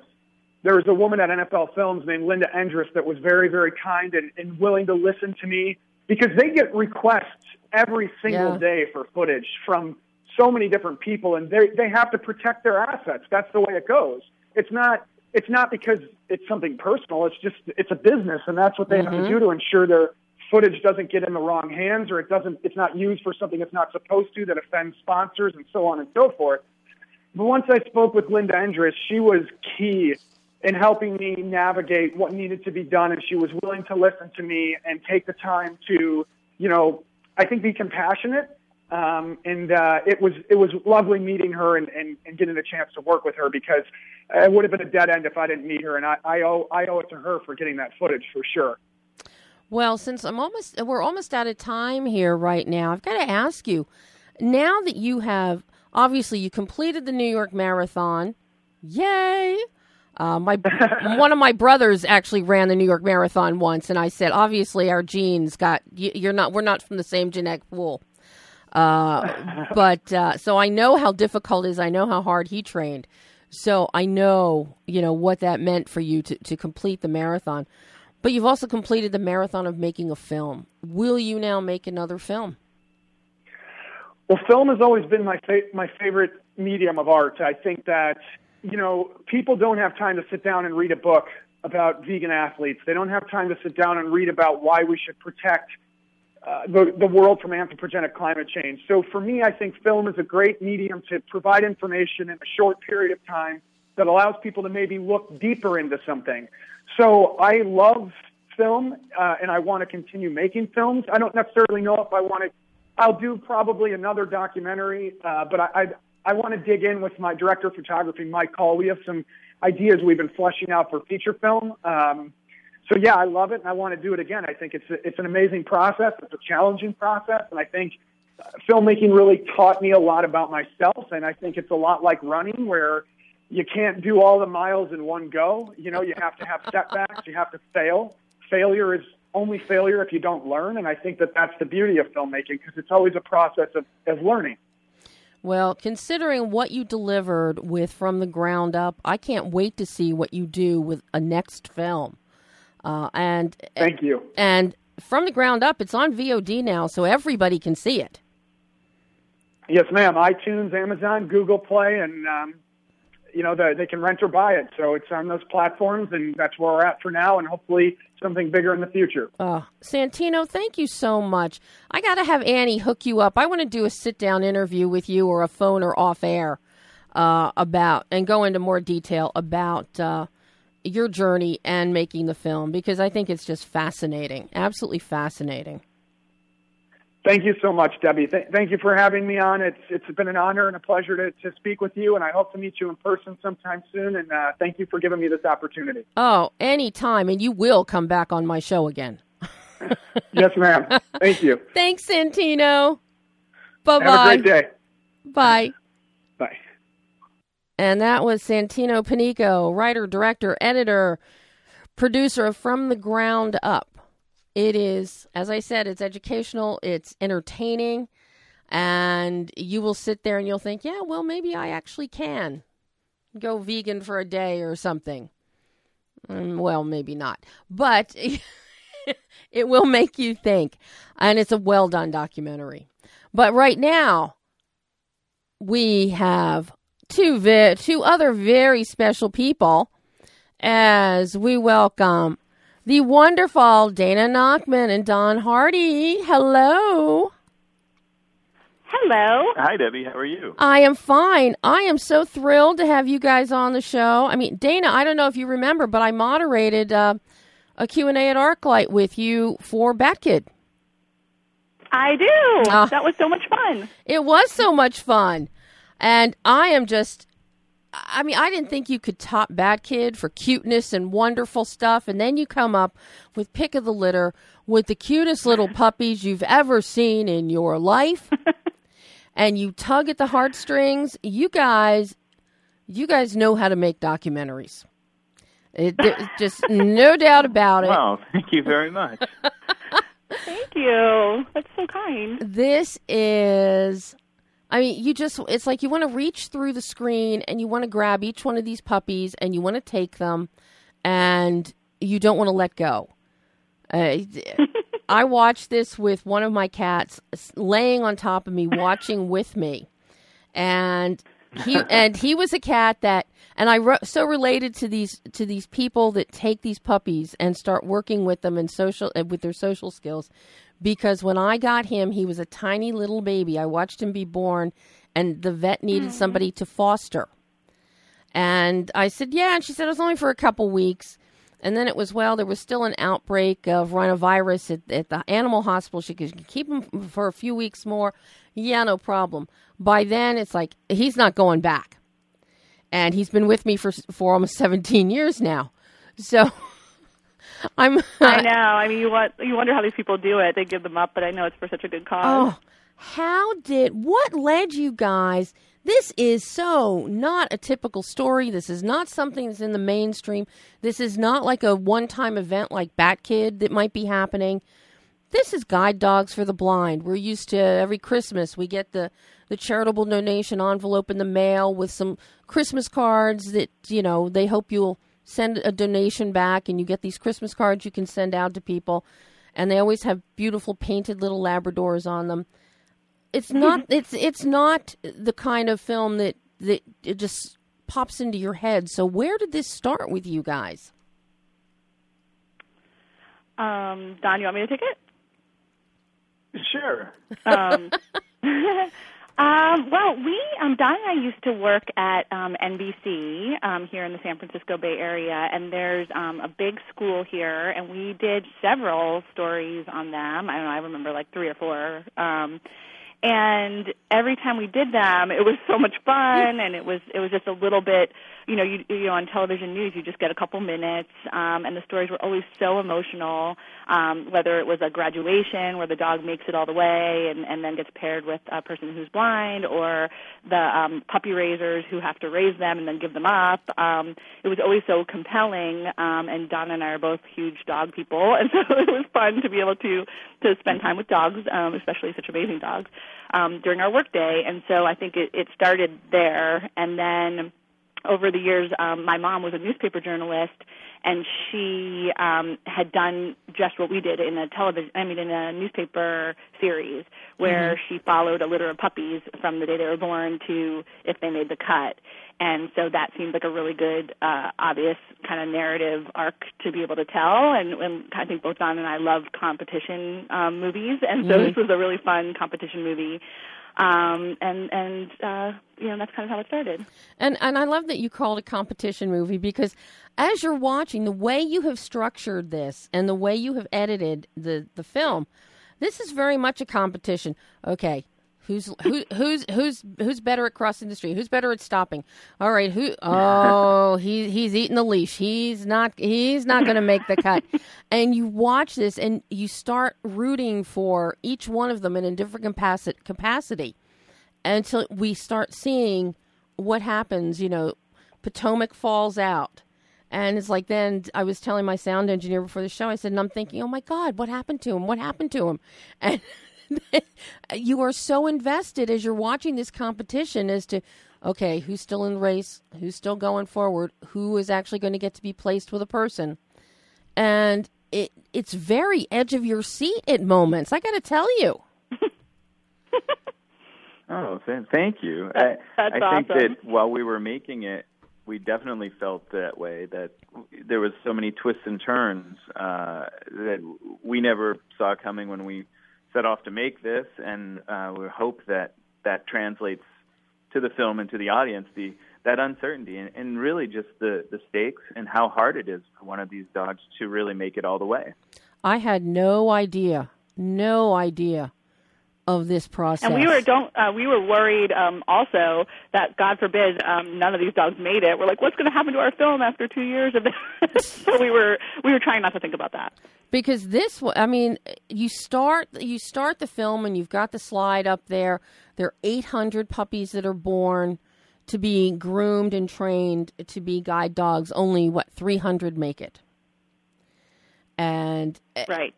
there was a woman at NFL Films named Linda Endress that was very very kind and, and willing to listen to me because they get requests every single Yeah. day for footage from so many different people, and they they have to protect their assets. That's the way it goes. It's not it's not because it's something personal. It's just it's a business, and that's what they have to mm-hmm. do to ensure their footage doesn't get in the wrong hands or it doesn't it's not used for something it's not supposed to that offends sponsors and so on and so forth. But once I spoke with Linda Endress, she was key in helping me navigate what needed to be done, and she was willing to listen to me and take the time to, you know, I think be compassionate. Um, and uh, it was it was lovely meeting her and, and, and getting a chance to work with her because it would have been a dead end if I didn't meet her, and I, I owe I owe it to her for getting that footage for sure. Well, since I'm almost we're almost out of time here right now, I've got to ask you. Now that you have obviously you completed the New York Marathon, yay! Uh, my one of my brothers actually ran the New York Marathon once, and I said, obviously our genes got you, you're not we're not from the same genetic pool. Uh, but uh, so I know how difficult it is. I know how hard he trained. So I know, you know, what that meant for you to, to complete the marathon. But you've also completed the marathon of making a film. Will you now make another film? Well, film has always been my fa- my favorite medium of art. I think that you know people don't have time to sit down and read a book about vegan athletes. They don't have time to sit down and read about why we should protect uh, the the world from anthropogenic climate change. So for me, I think film is a great medium to provide information in a short period of time that allows people to maybe look deeper into something. So I love film, uh, and I want to continue making films. I don't necessarily know if I want to. I'll do probably another documentary, uh, but I, I want to dig in with my director of photography, Mike Call. We have some ideas we've been fleshing out for feature film. Um, so yeah, I love it, and I want to do it again. I think it's a, it's an amazing process. It's a challenging process, and I think uh, filmmaking really taught me a lot about myself. And I think it's a lot like running, where you can't do all the miles in one go. You know, you have to have setbacks. You have to fail. Failure is only failure if you don't learn, and I think that that's the beauty of filmmaking because it's always a process of, of learning. Well, considering what you delivered with From the Ground Up, I can't wait to see what you do with a next film. Uh, and Thank you. and From the Ground Up, it's on VOD now, so everybody can see it. Yes, ma'am. iTunes, Amazon, Google Play, and um, you know the, they can rent or buy it. So it's on those platforms, and that's where we're at for now, and hopefully something bigger in the future. Uh, Santino, thank you so much. I got to have Annie hook you up. I want to do a sit down interview with you or a phone or off air uh, about and go into more detail about uh, your journey and making the film because I think it's just fascinating. Absolutely fascinating. Thank you so much, Debbie. Th- thank you for having me on. It's it's been an honor and a pleasure to, to speak with you, and I hope to meet you in person sometime soon. And uh, thank you for giving me this opportunity. Oh, anytime. And you will come back on my show again. Yes, ma'am. Thank you. Thanks, Santino. Bye bye. Have a great day. Bye. Bye. And that was Santino Panico, writer, director, editor, producer of From the Ground Up. It is, as I said, it's educational, it's entertaining, and you will sit there and you'll think, yeah, well, maybe I actually can go vegan for a day or something. Um, well, maybe not, but it will make you think. And it's a well done documentary. But right now, we have two vi- two other very special people as we welcome the wonderful Dana Nachman and Don Hardy. Hello. Hello. Hi, Debbie. How are you? I am fine. I am so thrilled to have you guys on the show. I mean, Dana, I don't know if you remember, but I moderated uh, a Q&A at ArcLight with you for Batkid. I do. Ah. That was so much fun. It was so much fun. And I am just I mean, I didn't think you could top Batkid for cuteness and wonderful stuff, and then you come up with Pick of the Litter with the cutest little puppies you've ever seen in your life, and you tug at the heartstrings. You guys, you guys know how to make documentaries. It, there's just no doubt about it. Well, thank you very much. Thank you. That's so kind. this is I mean, you just it's like you want to reach through the screen and you want to grab each one of these puppies and you want to take them and you don't want to let go. Uh, I watched this with one of my cats laying on top of me watching with me. And he and he was a cat that and I ro- so related to these to these people that take these puppies and start working with them and social uh, with their social skills because when I got him he was a tiny little baby. I watched him be born and the vet needed mm-hmm. somebody to foster. And I said yeah and she said it was only for a couple weeks. And then it was well there was still an outbreak of rhinovirus at, at the animal hospital. She could keep him for a few weeks more. Yeah no problem. By then it's like he's not going back. And he's been with me for for almost 17 years now. So I'm I uh, know. I mean, you want you wonder how these people do it. They give them up, but I know it's for such a good cause. Oh, how did what led you guys? This is so not a typical story. This is not something that's in the mainstream. This is not like a one-time event like Batkid that might be happening. This is Guide Dogs for the Blind. We're used to every Christmas we get the the charitable donation envelope in the mail with some Christmas cards that, you know, they hope you'll send a donation back and you get these Christmas cards you can send out to people and they always have beautiful painted little labradors on them. It's not it's it's not the kind of film that that it just pops into your head. So where did this start with you guys? Um, Don, you want me to take it? Sure. Um, um, well, we um, Don and I used to work at um, NBC um, here in the San Francisco Bay Area, and there's um, a big school here, and we did several stories on them. I don't know, I remember like three or four. Um, and every time we did them, it was so much fun, and it was it was just a little bit, you know, you you know, on television news, you just get a couple minutes, um, and the stories were always so emotional. Um, whether it was a graduation where the dog makes it all the way and and then gets paired with a person who's blind, or the um, puppy raisers who have to raise them and then give them up. Um, it was always so compelling, um, and Donna and I are both huge dog people, and so it was fun to be able to to spend time with dogs, um, especially such amazing dogs um, during our workday. And so I think it, it started there. And then over the years, um, my mom was a newspaper journalist, and she um, had done just what we did in a television, I mean, in a newspaper series where she followed a litter of puppies from the day they were born to if they made the cut. And so that seemed like a really good, uh, obvious kind of narrative arc to be able to tell. And, and I think both Don and I love competition um, movies, and so this was a really fun competition movie. Um, and and uh, you know that's kind of how it started. And and I love that you called a competition movie because as you're watching the way you have structured this and the way you have edited the the film, this is very much a competition. Okay, Who's who, who's who's who's better at crossing the street? Who's better at stopping? All right, who? Oh, he he's eating the leash. He's not he's not going to make the cut. and you watch this, and you start rooting for each one of them in a different capacity capacity, until we start seeing what happens. You know, Potomac falls out. And it's like then I was telling my sound engineer before the show, I said, and I'm thinking, oh my God, what happened to him? What happened to him? And you are so invested as you're watching this competition as to okay, who's still in the race, who's still going forward, who is actually going to get to be placed with a person. And it it's very edge of your seat at moments. I got to tell you. oh, thank you. That, that's I, I think that while we were making it, we definitely felt that way. That there was so many twists and turns uh, that we never saw coming when we set off to make this, and uh, we hope that that translates to the film and to the audience the that uncertainty and, and really just the the stakes and how hard it is for one of these dogs to really make it all the way. I had no idea, no idea of this process. And we were don't uh, we were worried um, also that God forbid um, none of these dogs made it. We're like, what's going to happen to our film after two years of this? so we were we were trying not to think about that because this i mean you start you start the film and you've got the slide up there there are 800 puppies that are born to be groomed and trained to be guide dogs only what 300 make it and eh, right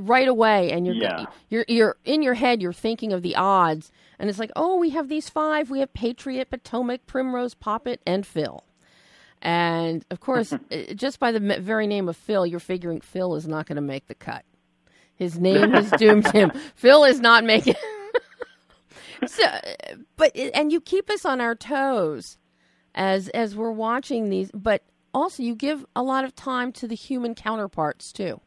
right away and you're yeah. you're you're in your head you're thinking of the odds and it's like oh we have these five we have patriot potomac primrose poppet and phil and of course, eh, just by the very name of Phil, you're figuring Phil is not going to make the cut. His name has doomed him. Phil is not making. so, eh, but eh, and you keep us on our toes as as we're watching these, but also you give a lot of time to the human counterparts too.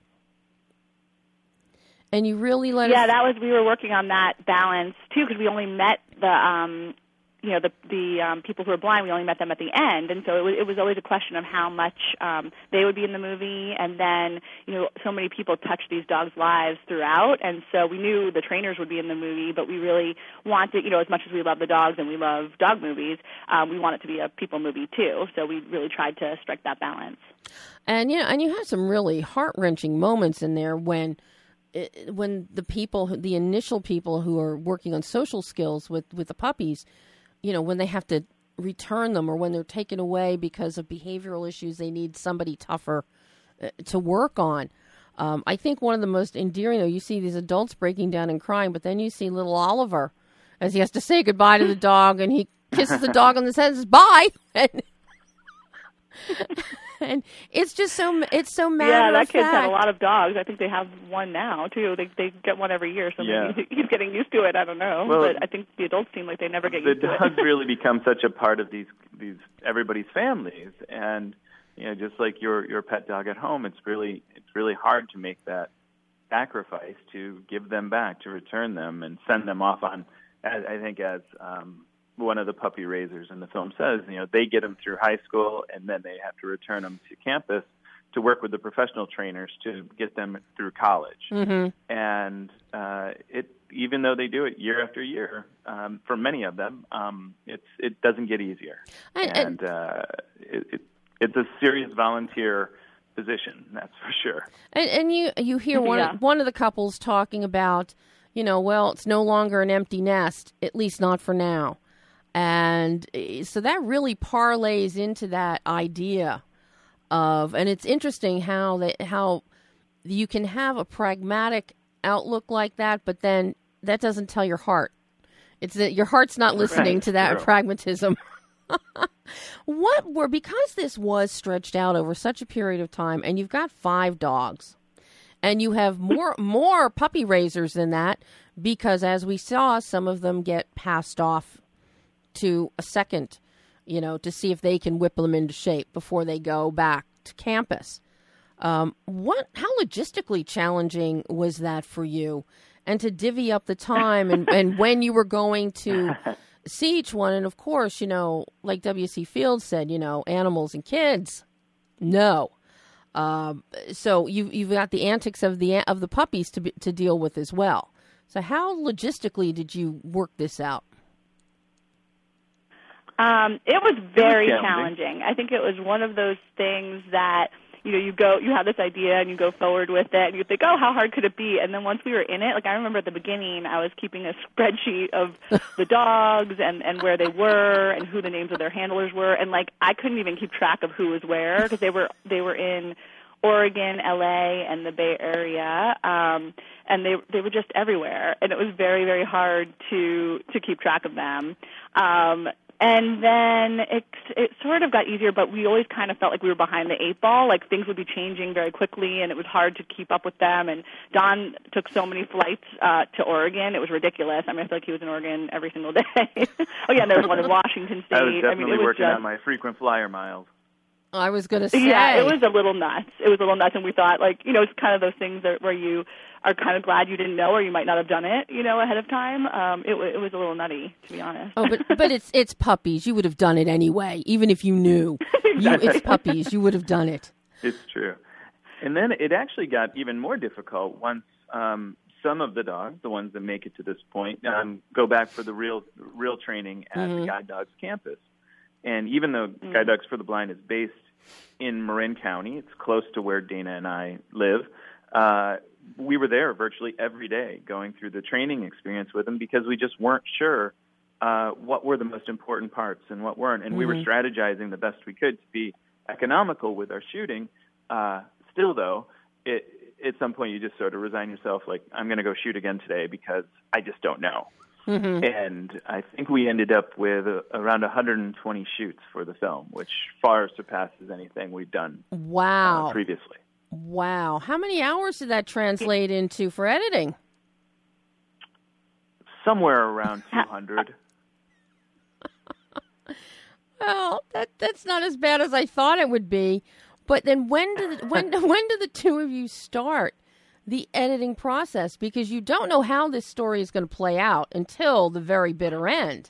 And you really let yeah, us... that was we were working on that balance too because we only met the um you know the the um, people who were blind we only met them at the end. And so it was, it was always a question of how much um, they would be in the movie. And then you know so many people touch these dogs lives throughout. And so we knew the trainers would be in the movie but we really wanted you know as much as we love the dogs and we love dog movies um, we want it to be a people movie too. So we really tried to strike that balance. And you know and you have some really heart-wrenching moments in there when when the people the initial people who are working on social skills with with the puppies you know, when they have to return them or when they're taken away because of behavioral issues, they need somebody tougher uh, to work on. Um, I think one of the most endearing, though, you see these adults breaking down and crying, but then you see little Oliver as he has to say goodbye to the dog and he kisses the dog on the head and says, bye. and it's just so it's so matter yeah that kid's had a lot of dogs. I think they have one now too. They they get one every year so yeah. maybe he's getting used to it. I don't know. Well, but i think the adults seem like they never get the used to it. the dogs really become such a part of these these everybody's families. And you know just like your your pet dog at home it's really it's really hard to make that sacrifice to give them back to return them and send them off on as, i think as um one of the puppy raisers in the film says, you know, they get them through high school and then they have to return them to campus to work with the professional trainers to get them through college. Mm-hmm. And uh, it, even though they do it year after year, um, for many of them, um, it's it doesn't get easier, and, and uh, it, it, it's a serious volunteer position, that's for sure. And, and you you hear one yeah. one of the couples talking about, you know, well, it's no longer an empty nest, at least not for now. And eh, so that really parlays into that idea of, and it's interesting how that how you can have a pragmatic outlook like that, but then that doesn't tell your heart. It's that your heart's not listening right, to that true. pragmatism. what were because this was stretched out over such a period of time, and you've got five dogs, and you have more more puppy raisers than that because, as we saw, some of them get passed off to a second, you know, to see if they can whip them into shape before they go back to campus. Um, what? How logistically challenging was that for you? And to divvy up the time and, and when you were going to see each one, and of course, you know, like W.C. Fields said, you know, animals and kids, no. Um, so you you've got the antics of the of the puppies to be, to deal with as well. So, how logistically did you work this out? Um, it was very challenging. challenging. I think it was one of those things that you know you go you have this idea and you go forward with it and you think oh how hard could it be and then once we were in it like I remember at the beginning I was keeping a spreadsheet of the dogs and and where they were and who the names of their handlers were and like I couldn't even keep track of who was where because they were they were in Oregon, LA, and the Bay Area, um, and they they were just everywhere, and it was very very hard to to keep track of them. Um, and then it it sort of got easier, but we always kind of felt like we were behind the eight ball. Like things would be changing very quickly, and it was hard to keep up with them. And Don took so many flights uh, to Oregon; it was ridiculous. I mean, I feel like he was in Oregon every single day. oh yeah, and there was one in Washington State. I was definitely mean, it was working just, on my frequent flyer miles. I was going to say. Yeah, it was a little nuts. It was a little nuts, and we thought, like, you know, it's kind of those things that, where you are kind of glad you didn't know, or you might not have done it, you know, ahead of time. Um, it, it was a little nutty, to be honest. Oh, but but it's it's puppies. You would have done it anyway, even if you knew. You, it's puppies. You would have done it. It's true. And then it actually got even more difficult once um, some of the dogs, the ones that make it to this point, um, go back for the real real training at the Guide Dogs campus. And even though Guide Dogs for the Blind is based in Marin County, it's close to where Dana and I live. Uh, we were there virtually every day, going through the training experience with them because we just weren't sure uh, what were the most important parts and what weren't. And we were strategizing the best we could to be economical with our shooting. Uh, still, though, it, at some point you just sort of resign yourself, like I'm going to go shoot again today because I just don't know. And I think we ended up with uh, around 120 shoots for the film, which far surpasses anything we've done uh, Wow. previously. Wow. How many hours did that translate into for editing? Somewhere around 200. Well, that that's not as bad as I thought it would be. But then when did when when do the two of you start the editing process? Because you don't know how this story is going to play out until the very bitter end.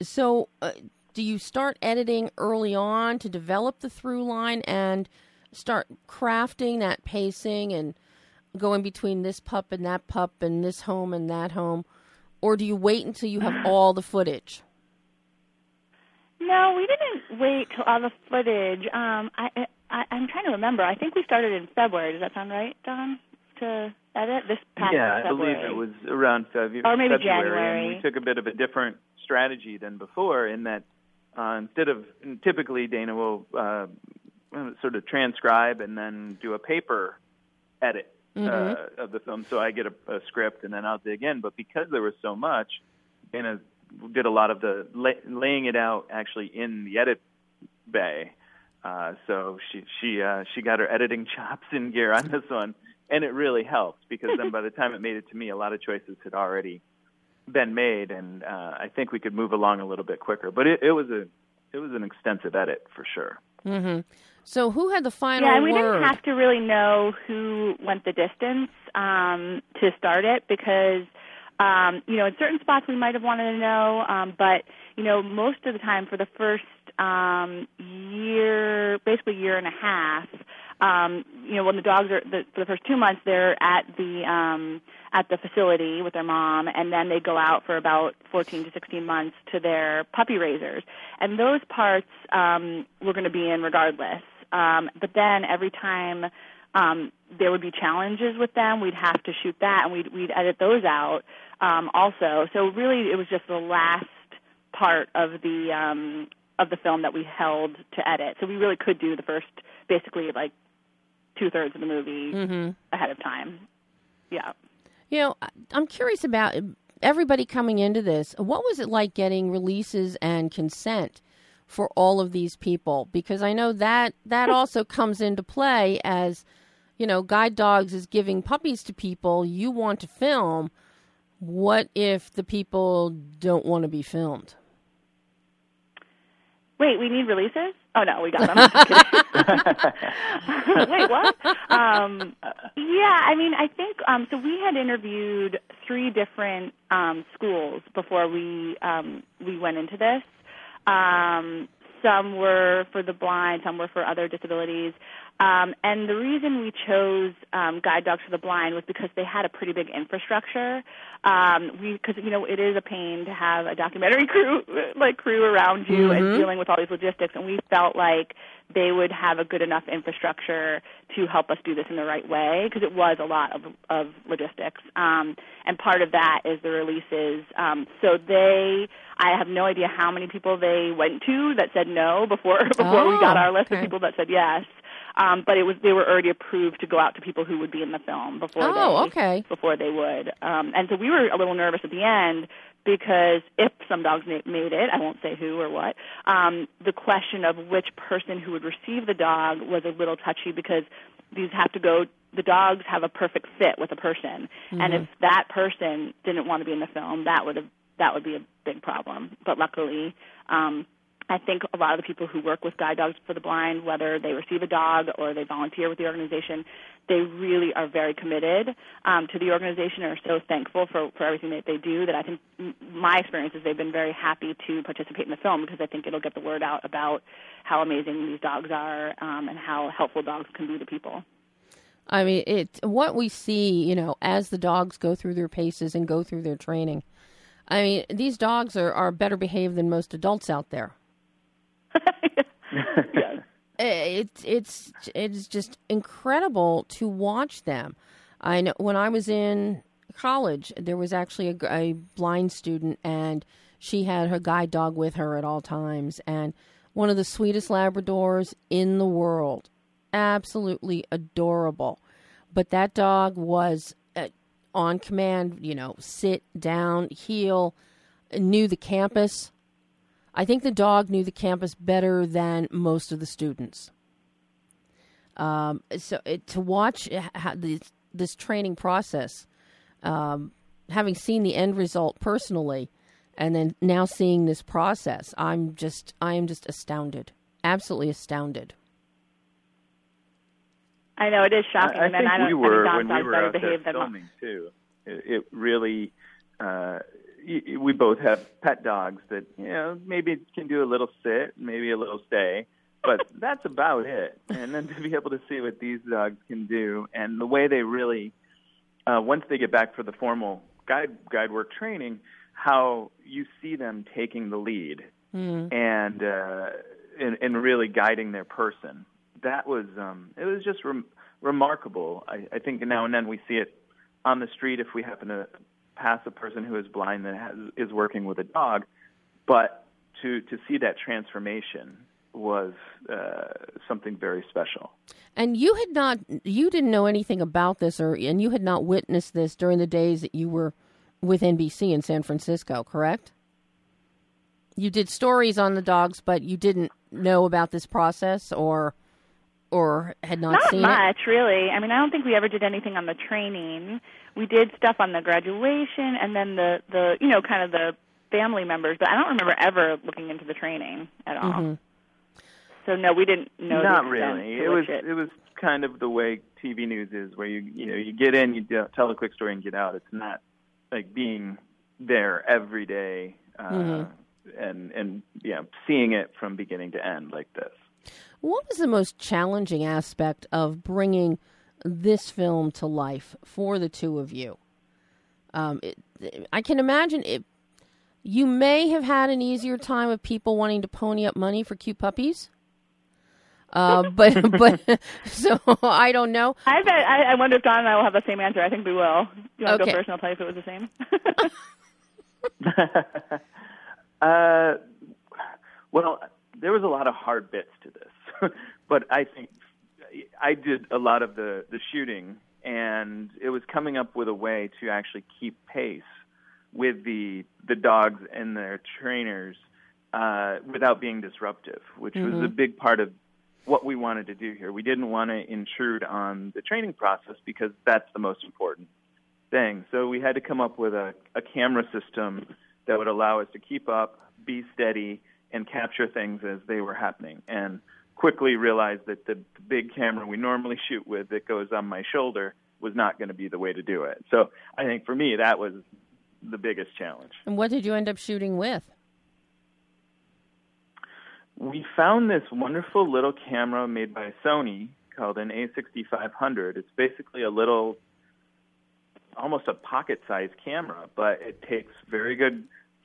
So, uh, do you start editing early on to develop the through line and start crafting that pacing and going between this pup and that pup and this home and that home, or do you wait until you have all the footage? No, we didn't wait till all the footage. Um, I, I, I'm trying to remember. I think we started in February. Does that sound right, Don? To edit this past yeah, I February. believe it was around Febu- Or maybe February. January. And we took a bit of a different strategy than before in that uh, instead of typically Dana will uh, sort of transcribe and then do a paper edit uh, of the film. So I get a, a script and then I'll dig in. But because there was so much, Dana did a lot of the lay, laying it out actually in the edit bay. Uh, so she she uh, she got her editing chops in gear on this one, and it really helped because then by the time it made it to me, a lot of choices had already been made, and uh, I think we could move along a little bit quicker. But it, it was a it was an extensive edit for sure. So, who had the final Yeah, and we word? didn't have to really know who went the distance um, to start it because, um, you know, in certain spots we might have wanted to know, um, but you know, most of the time for the first um, year, basically year and a half, um, you know, when the dogs are the, for the first two months, they're at the um, at the facility with their mom, and then they go out for about 14 to 16 months to their puppy raisers, and those parts um, we're going to be in regardless. Um, but then every time um, there would be challenges with them, we'd have to shoot that, and we'd we'd edit those out um, also. So really, it was just the last part of the um, of the film that we held to edit. So we really could do the first, basically like two thirds of the movie mm-hmm. ahead of time. Yeah. You know, I'm curious about everybody coming into this. What was it like getting releases and consent for all of these people? Because I know that that also comes into play as, you know, Guide Dogs is giving puppies to people you want to film. What if the people don't want to be filmed? Wait, we need releases? Oh no, we got them. Wait, what? Um, yeah, I mean, I think um, so. We had interviewed three different um, schools before we um, we went into this. Um, some were for the blind, some were for other disabilities. Um, and the reason we chose um, Guide Dogs for the Blind was because they had a pretty big infrastructure. Um, we because you know it is a pain to have a documentary crew like crew around you Mhm. and dealing with all these logistics, and we felt like they would have a good enough infrastructure to help us do this in the right way because it was a lot of of logistics. Um, and part of that is the releases. Um, so they, I have no idea how many people they went to that said no before before we got Oh, our list okay. of people that said yes. Um, but it was they were already approved to go out to people who would be in the film before Oh, they okay. before they would. Um, and so we were a little nervous at the end because if some dogs ma- made it, I won't say who or what, um, the question of which person who would receive the dog was a little touchy because these have to go. The dogs have a perfect fit with a person, and if that person didn't want to be in the film, that would have that would be a big problem. But luckily, um, I think a lot of the people who work with Guide Dogs for the Blind, whether they receive a dog or they volunteer with the organization, they really are very committed um, to the organization and are so thankful for, for everything that they do that I think my experience is they've been very happy to participate in the film because I think it'll get the word out about how amazing these dogs are um, and how helpful dogs can be to people. I mean, it what we see, you know, as the dogs go through their paces and go through their training. I mean, these dogs are, are better behaved than most adults out there. yes. Eh, it's it's it's just incredible to watch them. I know when I was in college, there was actually a, a blind student, and she had her guide dog with her at all times, and one of the sweetest Labradors in the world, absolutely adorable. But that dog was on command. You know, sit down, heel, knew the campus. I think the dog knew the campus better than most of the students. Um, so it, to watch uh, this, this training process, um, having seen the end result personally, and then now seeing this process, I'm just I am just astounded, absolutely astounded. I know it is shocking, I, I and think I don't we were I when we dogs were better out there behaved than filming too. It, it really, uh, y- y- we both have pet dogs that you know maybe can do a little sit, maybe a little stay, but that's about it. And then to be able to see what these dogs can do, and the way they really, uh, once they get back for the formal guide guide work training, how you see them taking the lead and uh, and, and really guiding their person. That was um, it was just rem- remarkable. I, I think now and then we see it on the street if we happen to pass a person who is blind that has, is working with a dog, but to to see that transformation was uh, something very special. And you had not, you didn't know anything about this, or and you had not witnessed this during the days that you were with NBC in San Francisco, correct? You did stories on the dogs, but you didn't know about this process, or or had not, Not seen it. much, really. I mean, I don't think we ever did anything on the training. We did stuff on the graduation, and then the the you know kind of the family members. But I don't remember ever looking into the training at all. Mm-hmm. So no, we didn't know. Not really. It was it, it was kind of the way TV news is, where you you know you get in, you do- tell a quick story, and get out. It's not like being there every day uh, Mm-hmm. and and yeah, seeing it from beginning to end like this. What was the most challenging aspect of bringing this film to life for the two of you? Um, it, I can imagine it. You may have had an easier time of people wanting to pony up money for cute puppies. Uh, but but so I don't know. I bet. I, I wonder if Don and I will have the same answer. I think we will. You want to Okay. go first, and I'll tell you if it was the same. Uh, well, there was a lot of hard bits to this, but I think I did a lot of the the shooting, and it was coming up with a way to actually keep pace with the the dogs and their trainers uh, without being disruptive, which was a big part of what we wanted to do here. We didn't want to intrude on the training process because that's the most important thing. So we had to come up with a, a camera system that would allow us to keep up, be steady, and capture things as they were happening. And quickly realized that the, the big camera we normally shoot with that goes on my shoulder was not going to be the way to do it. So I think for me, that was the biggest challenge. And what did you end up shooting with? we found this wonderful little camera made by Sony called an A6500. It's basically a little, almost a pocket-sized camera, but it takes very good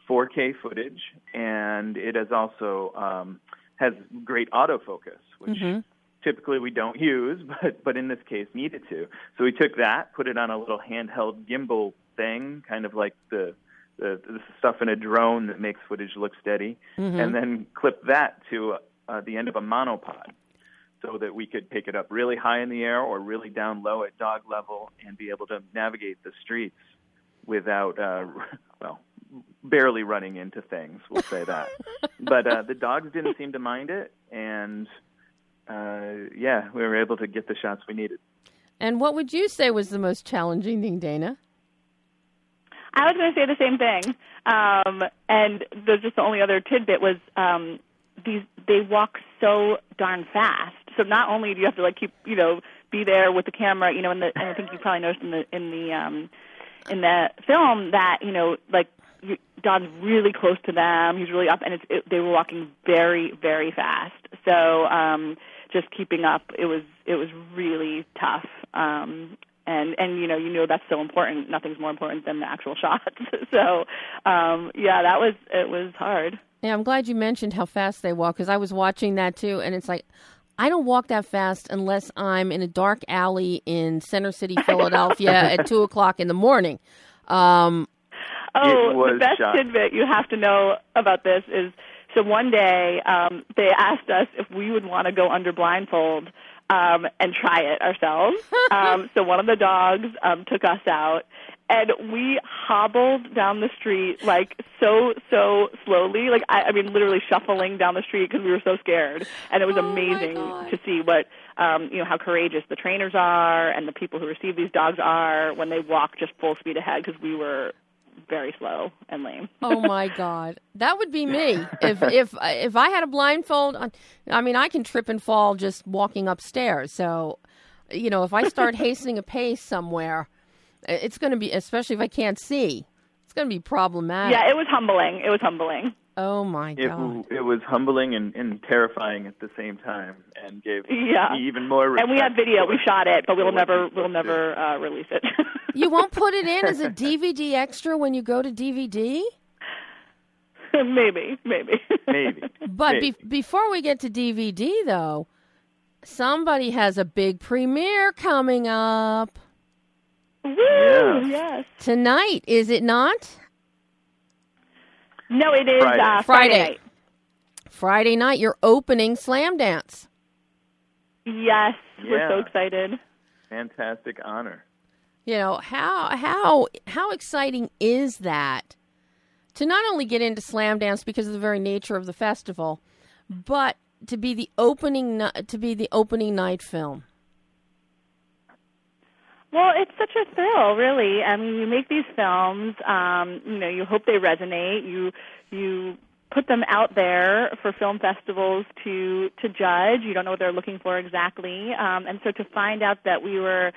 4K footage, and it has also um, has great autofocus, which Mhm. typically we don't use, but but in this case needed to. So we took that, put it on a little handheld gimbal thing, kind of like the the, the stuff in a drone that makes footage look steady, Mm-hmm. and then clip that to uh, the end of a monopod, so that we could pick it up really high in the air or really down low at dog level, and be able to navigate the streets without uh, well barely running into things. We'll say that. but uh, the dogs didn't seem to mind it, and uh, yeah, we were able to get the shots we needed. And what would you say was the most challenging thing, Dana? I was going to say the same thing. Um, and the, just the only other tidbit was um, these they walk so darn fast. So not only do you have to like keep you know be there with the camera, you know, and, the, and I think you probably noticed in the in the um, in the film that you know like you, Don's really close to them. He's really up, and it's, it, they were walking very very fast. So um, just keeping up, it was it was really tough. Um, and and you know you know that's so important. Nothing's more important than the actual shots. so um, yeah, that was it was hard. Yeah, I'm glad you mentioned how fast they walk because I was watching that too, and it's like I don't walk that fast unless I'm in a dark alley in Center City, Philadelphia, at two o'clock in the morning. Um, Oh, the best shot. tidbit you have to know about this is so one day um, they asked us if we would want to go under blindfold um, and try it ourselves. um, so one of the dogs um, took us out. And we hobbled down the street like so so slowly, like I, I mean literally shuffling down the street because we were so scared. And it was Oh, amazing to see what um, you know how courageous the trainers are and the people who receive these dogs are when they walk just full speed ahead because we were very slow and lame. oh my God, that would be me if if if I had a blindfold. on- I mean, I can trip and fall just walking upstairs. So, you know, if I start hastening a pace somewhere, it's going to be, especially if I can't see, it's going to be problematic. Yeah, it was humbling. It was humbling. Oh my It, God. it was humbling and, and terrifying at the same time, and gave Yeah. me even more. And we have video. We shot it, but we'll never we'll supposed to do. never uh, release it. You won't put it in as a DVD extra when you go to DVD? maybe, maybe. Maybe. But be- before we get to DVD, though, somebody has a big premiere coming up Woo! Yeah. Yes. tonight, is it not? No, it is Friday. uh, Friday. Friday. night. Friday night, you're opening Slamdance. Yes, we're so excited. Fantastic honor. You know how how how exciting is that to not only get into Slamdance because of the very nature of the festival, but to be the opening to be the opening night film. Well, it's such a thrill, really. I mean, you make these films. Um, you know, you hope they resonate. You you put them out there for film festivals to to judge. You don't know what they're looking for exactly, um, and so to find out that we were.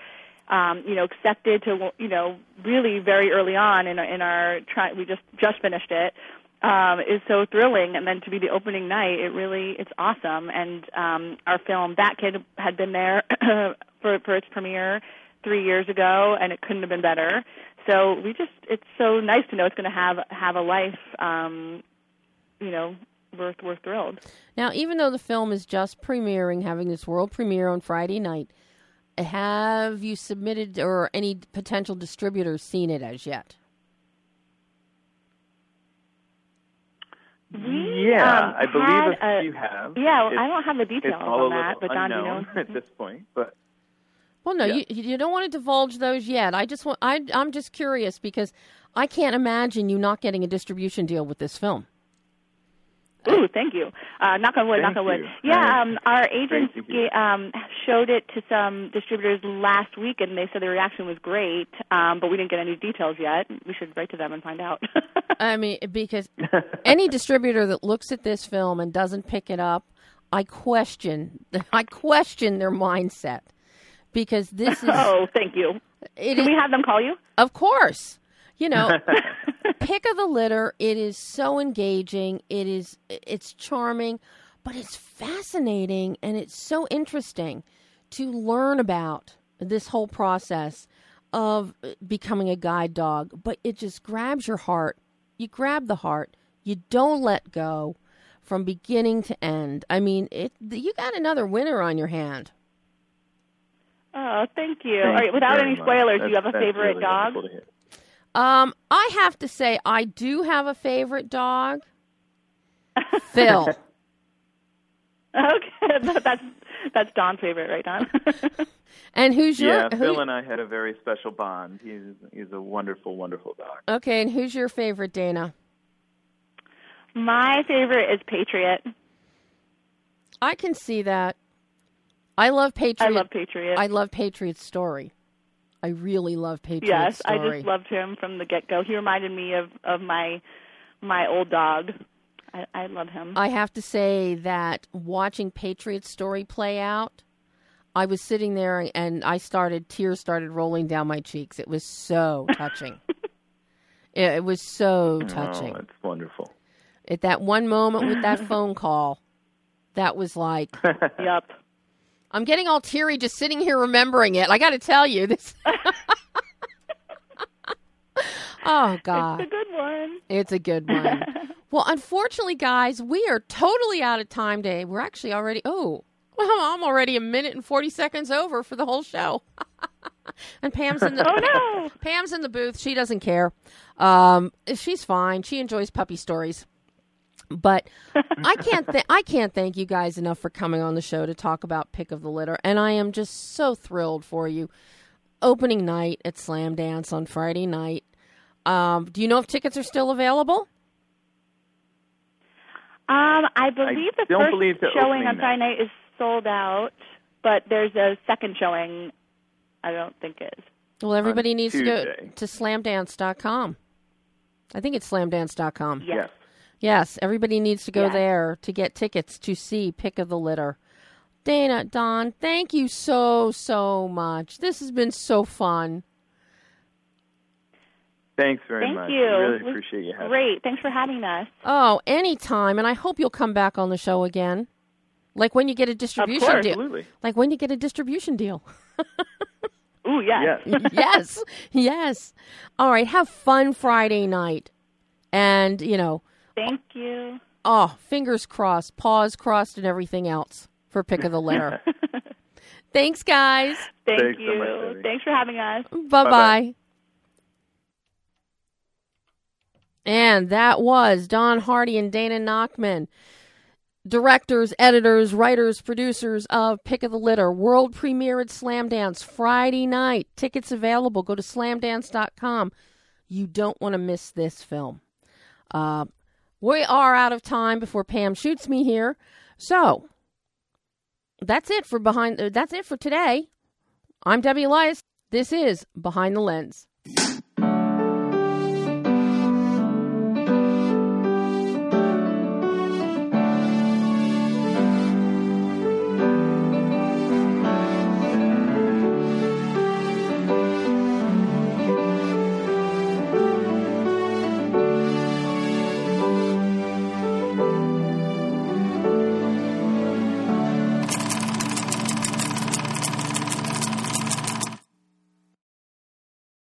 Um, you know, accepted to you know really very early on in in our try. We just just finished it. Um, is so thrilling, and then to be the opening night, it really it's awesome. And um, our film, Batkid had been there for for its premiere three years ago, and it couldn't have been better. So we just it's so nice to know it's going to have have a life. Um, you know, we're we're thrilled. Now, even though the film is just premiering, having this world premiere on Friday night, have you submitted or any potential distributors seen it as yet? We, Yeah, um, I believe had a a- few have. Yeah, It's- I don't have the It's details all on a that, but Don, do you know? at this point, but Well, no, Yeah. you you don't want to divulge those yet. I just want I I'm just curious because I can't imagine you not getting a distribution deal with this film. Ooh, thank you. Uh, knock on wood, Thank knock on wood. you. Yeah, um, our agents to um, showed it to some distributors last week, and they said the reaction was great, um, but we didn't get any details yet. We should write to them and find out. I mean, because any distributor that looks at this film and doesn't pick it up, I question I question their mindset because this is oh, thank you. it Can is- we have them call you? Of course. You know, pick of the litter. It is so engaging. It is it's charming, but it's fascinating and it's so interesting to learn about this whole process of becoming a guide dog, but it just grabs your heart. You grab the heart. You don't let go from beginning to end. I mean, it you got another winner on your hand. Oh, thank you. Thank All right, without any spoilers, do you have a favorite really dog? Wonderful to hear. Um, I have to say I do have a favorite dog. Phil. Okay, that's that's Don's favorite, right, Don? And who's your Yeah, who- Phil and I had a very special bond. He's he's a wonderful, wonderful dog. Okay, and who's your favorite, Dana? My favorite is Patriot. I can see that. I love Patriot. I love Patriot. I love Patriot's story. I really love Patriot's yes, I just loved him from the get go. He reminded me of of my my old dog. I, I love him. I have to say that watching Patriot's story play out, I was sitting there and I started tears started rolling down my cheeks. It was so touching. it, it was so oh, touching. Oh, it's wonderful. At that one moment with that phone call, that was like Yup. I'm getting all teary just sitting here remembering it. I got to tell you this. oh God. It's a good one. It's a good one. well, unfortunately, guys, we are totally out of time today. We're actually already, oh, well, I'm already a minute and 40 seconds over for the whole show. and Pam's in the Oh no. Pam's in the booth. She doesn't care. Um, she's fine. She enjoys puppy stories. But I can't th- I can't thank you guys enough for coming on the show to talk about Pick of the Litter, and I am just so thrilled for you. Opening night at Slamdance on Friday night. Um, do you know if tickets are still available? Um, I believe the don't first believe the showing on Friday night is sold out, but there's a second showing. I don't think is. Well, everybody needs to go to slamdance.com. I think it's slamdance.com. Yes. Yes. Yes, everybody needs to go Yes. there to get tickets to see Pick of the Litter. Dana, Don, thank you so, so much. This has been so fun. Thanks very Thank much. you. I really appreciate you having. Great. Thanks for having us. Oh, anytime. And I hope you'll come back on the show again. Like when you get a distribution course. deal. Absolutely. Like when you get a distribution deal. Ooh, yes. Yes. yes. Yes. All right. Have fun Friday night. And, you know, Thank you. oh, fingers crossed, paws crossed, and everything else for Pick of the Litter. Thanks, guys. Thank Thanks so you. much, Thanks for having us. Bye bye. And that was Don Hardy and Dana Nachman, directors, editors, writers, producers of Pick of the Litter, world premiere at Slamdance Friday night. Tickets available. Go to slamdance.com. You don't want to miss this film. Uh, we are out of time before Pam shoots me here. So that's it for behind. Uh, that's it for today. I'm Debbie Elias. This is Behind the Lens.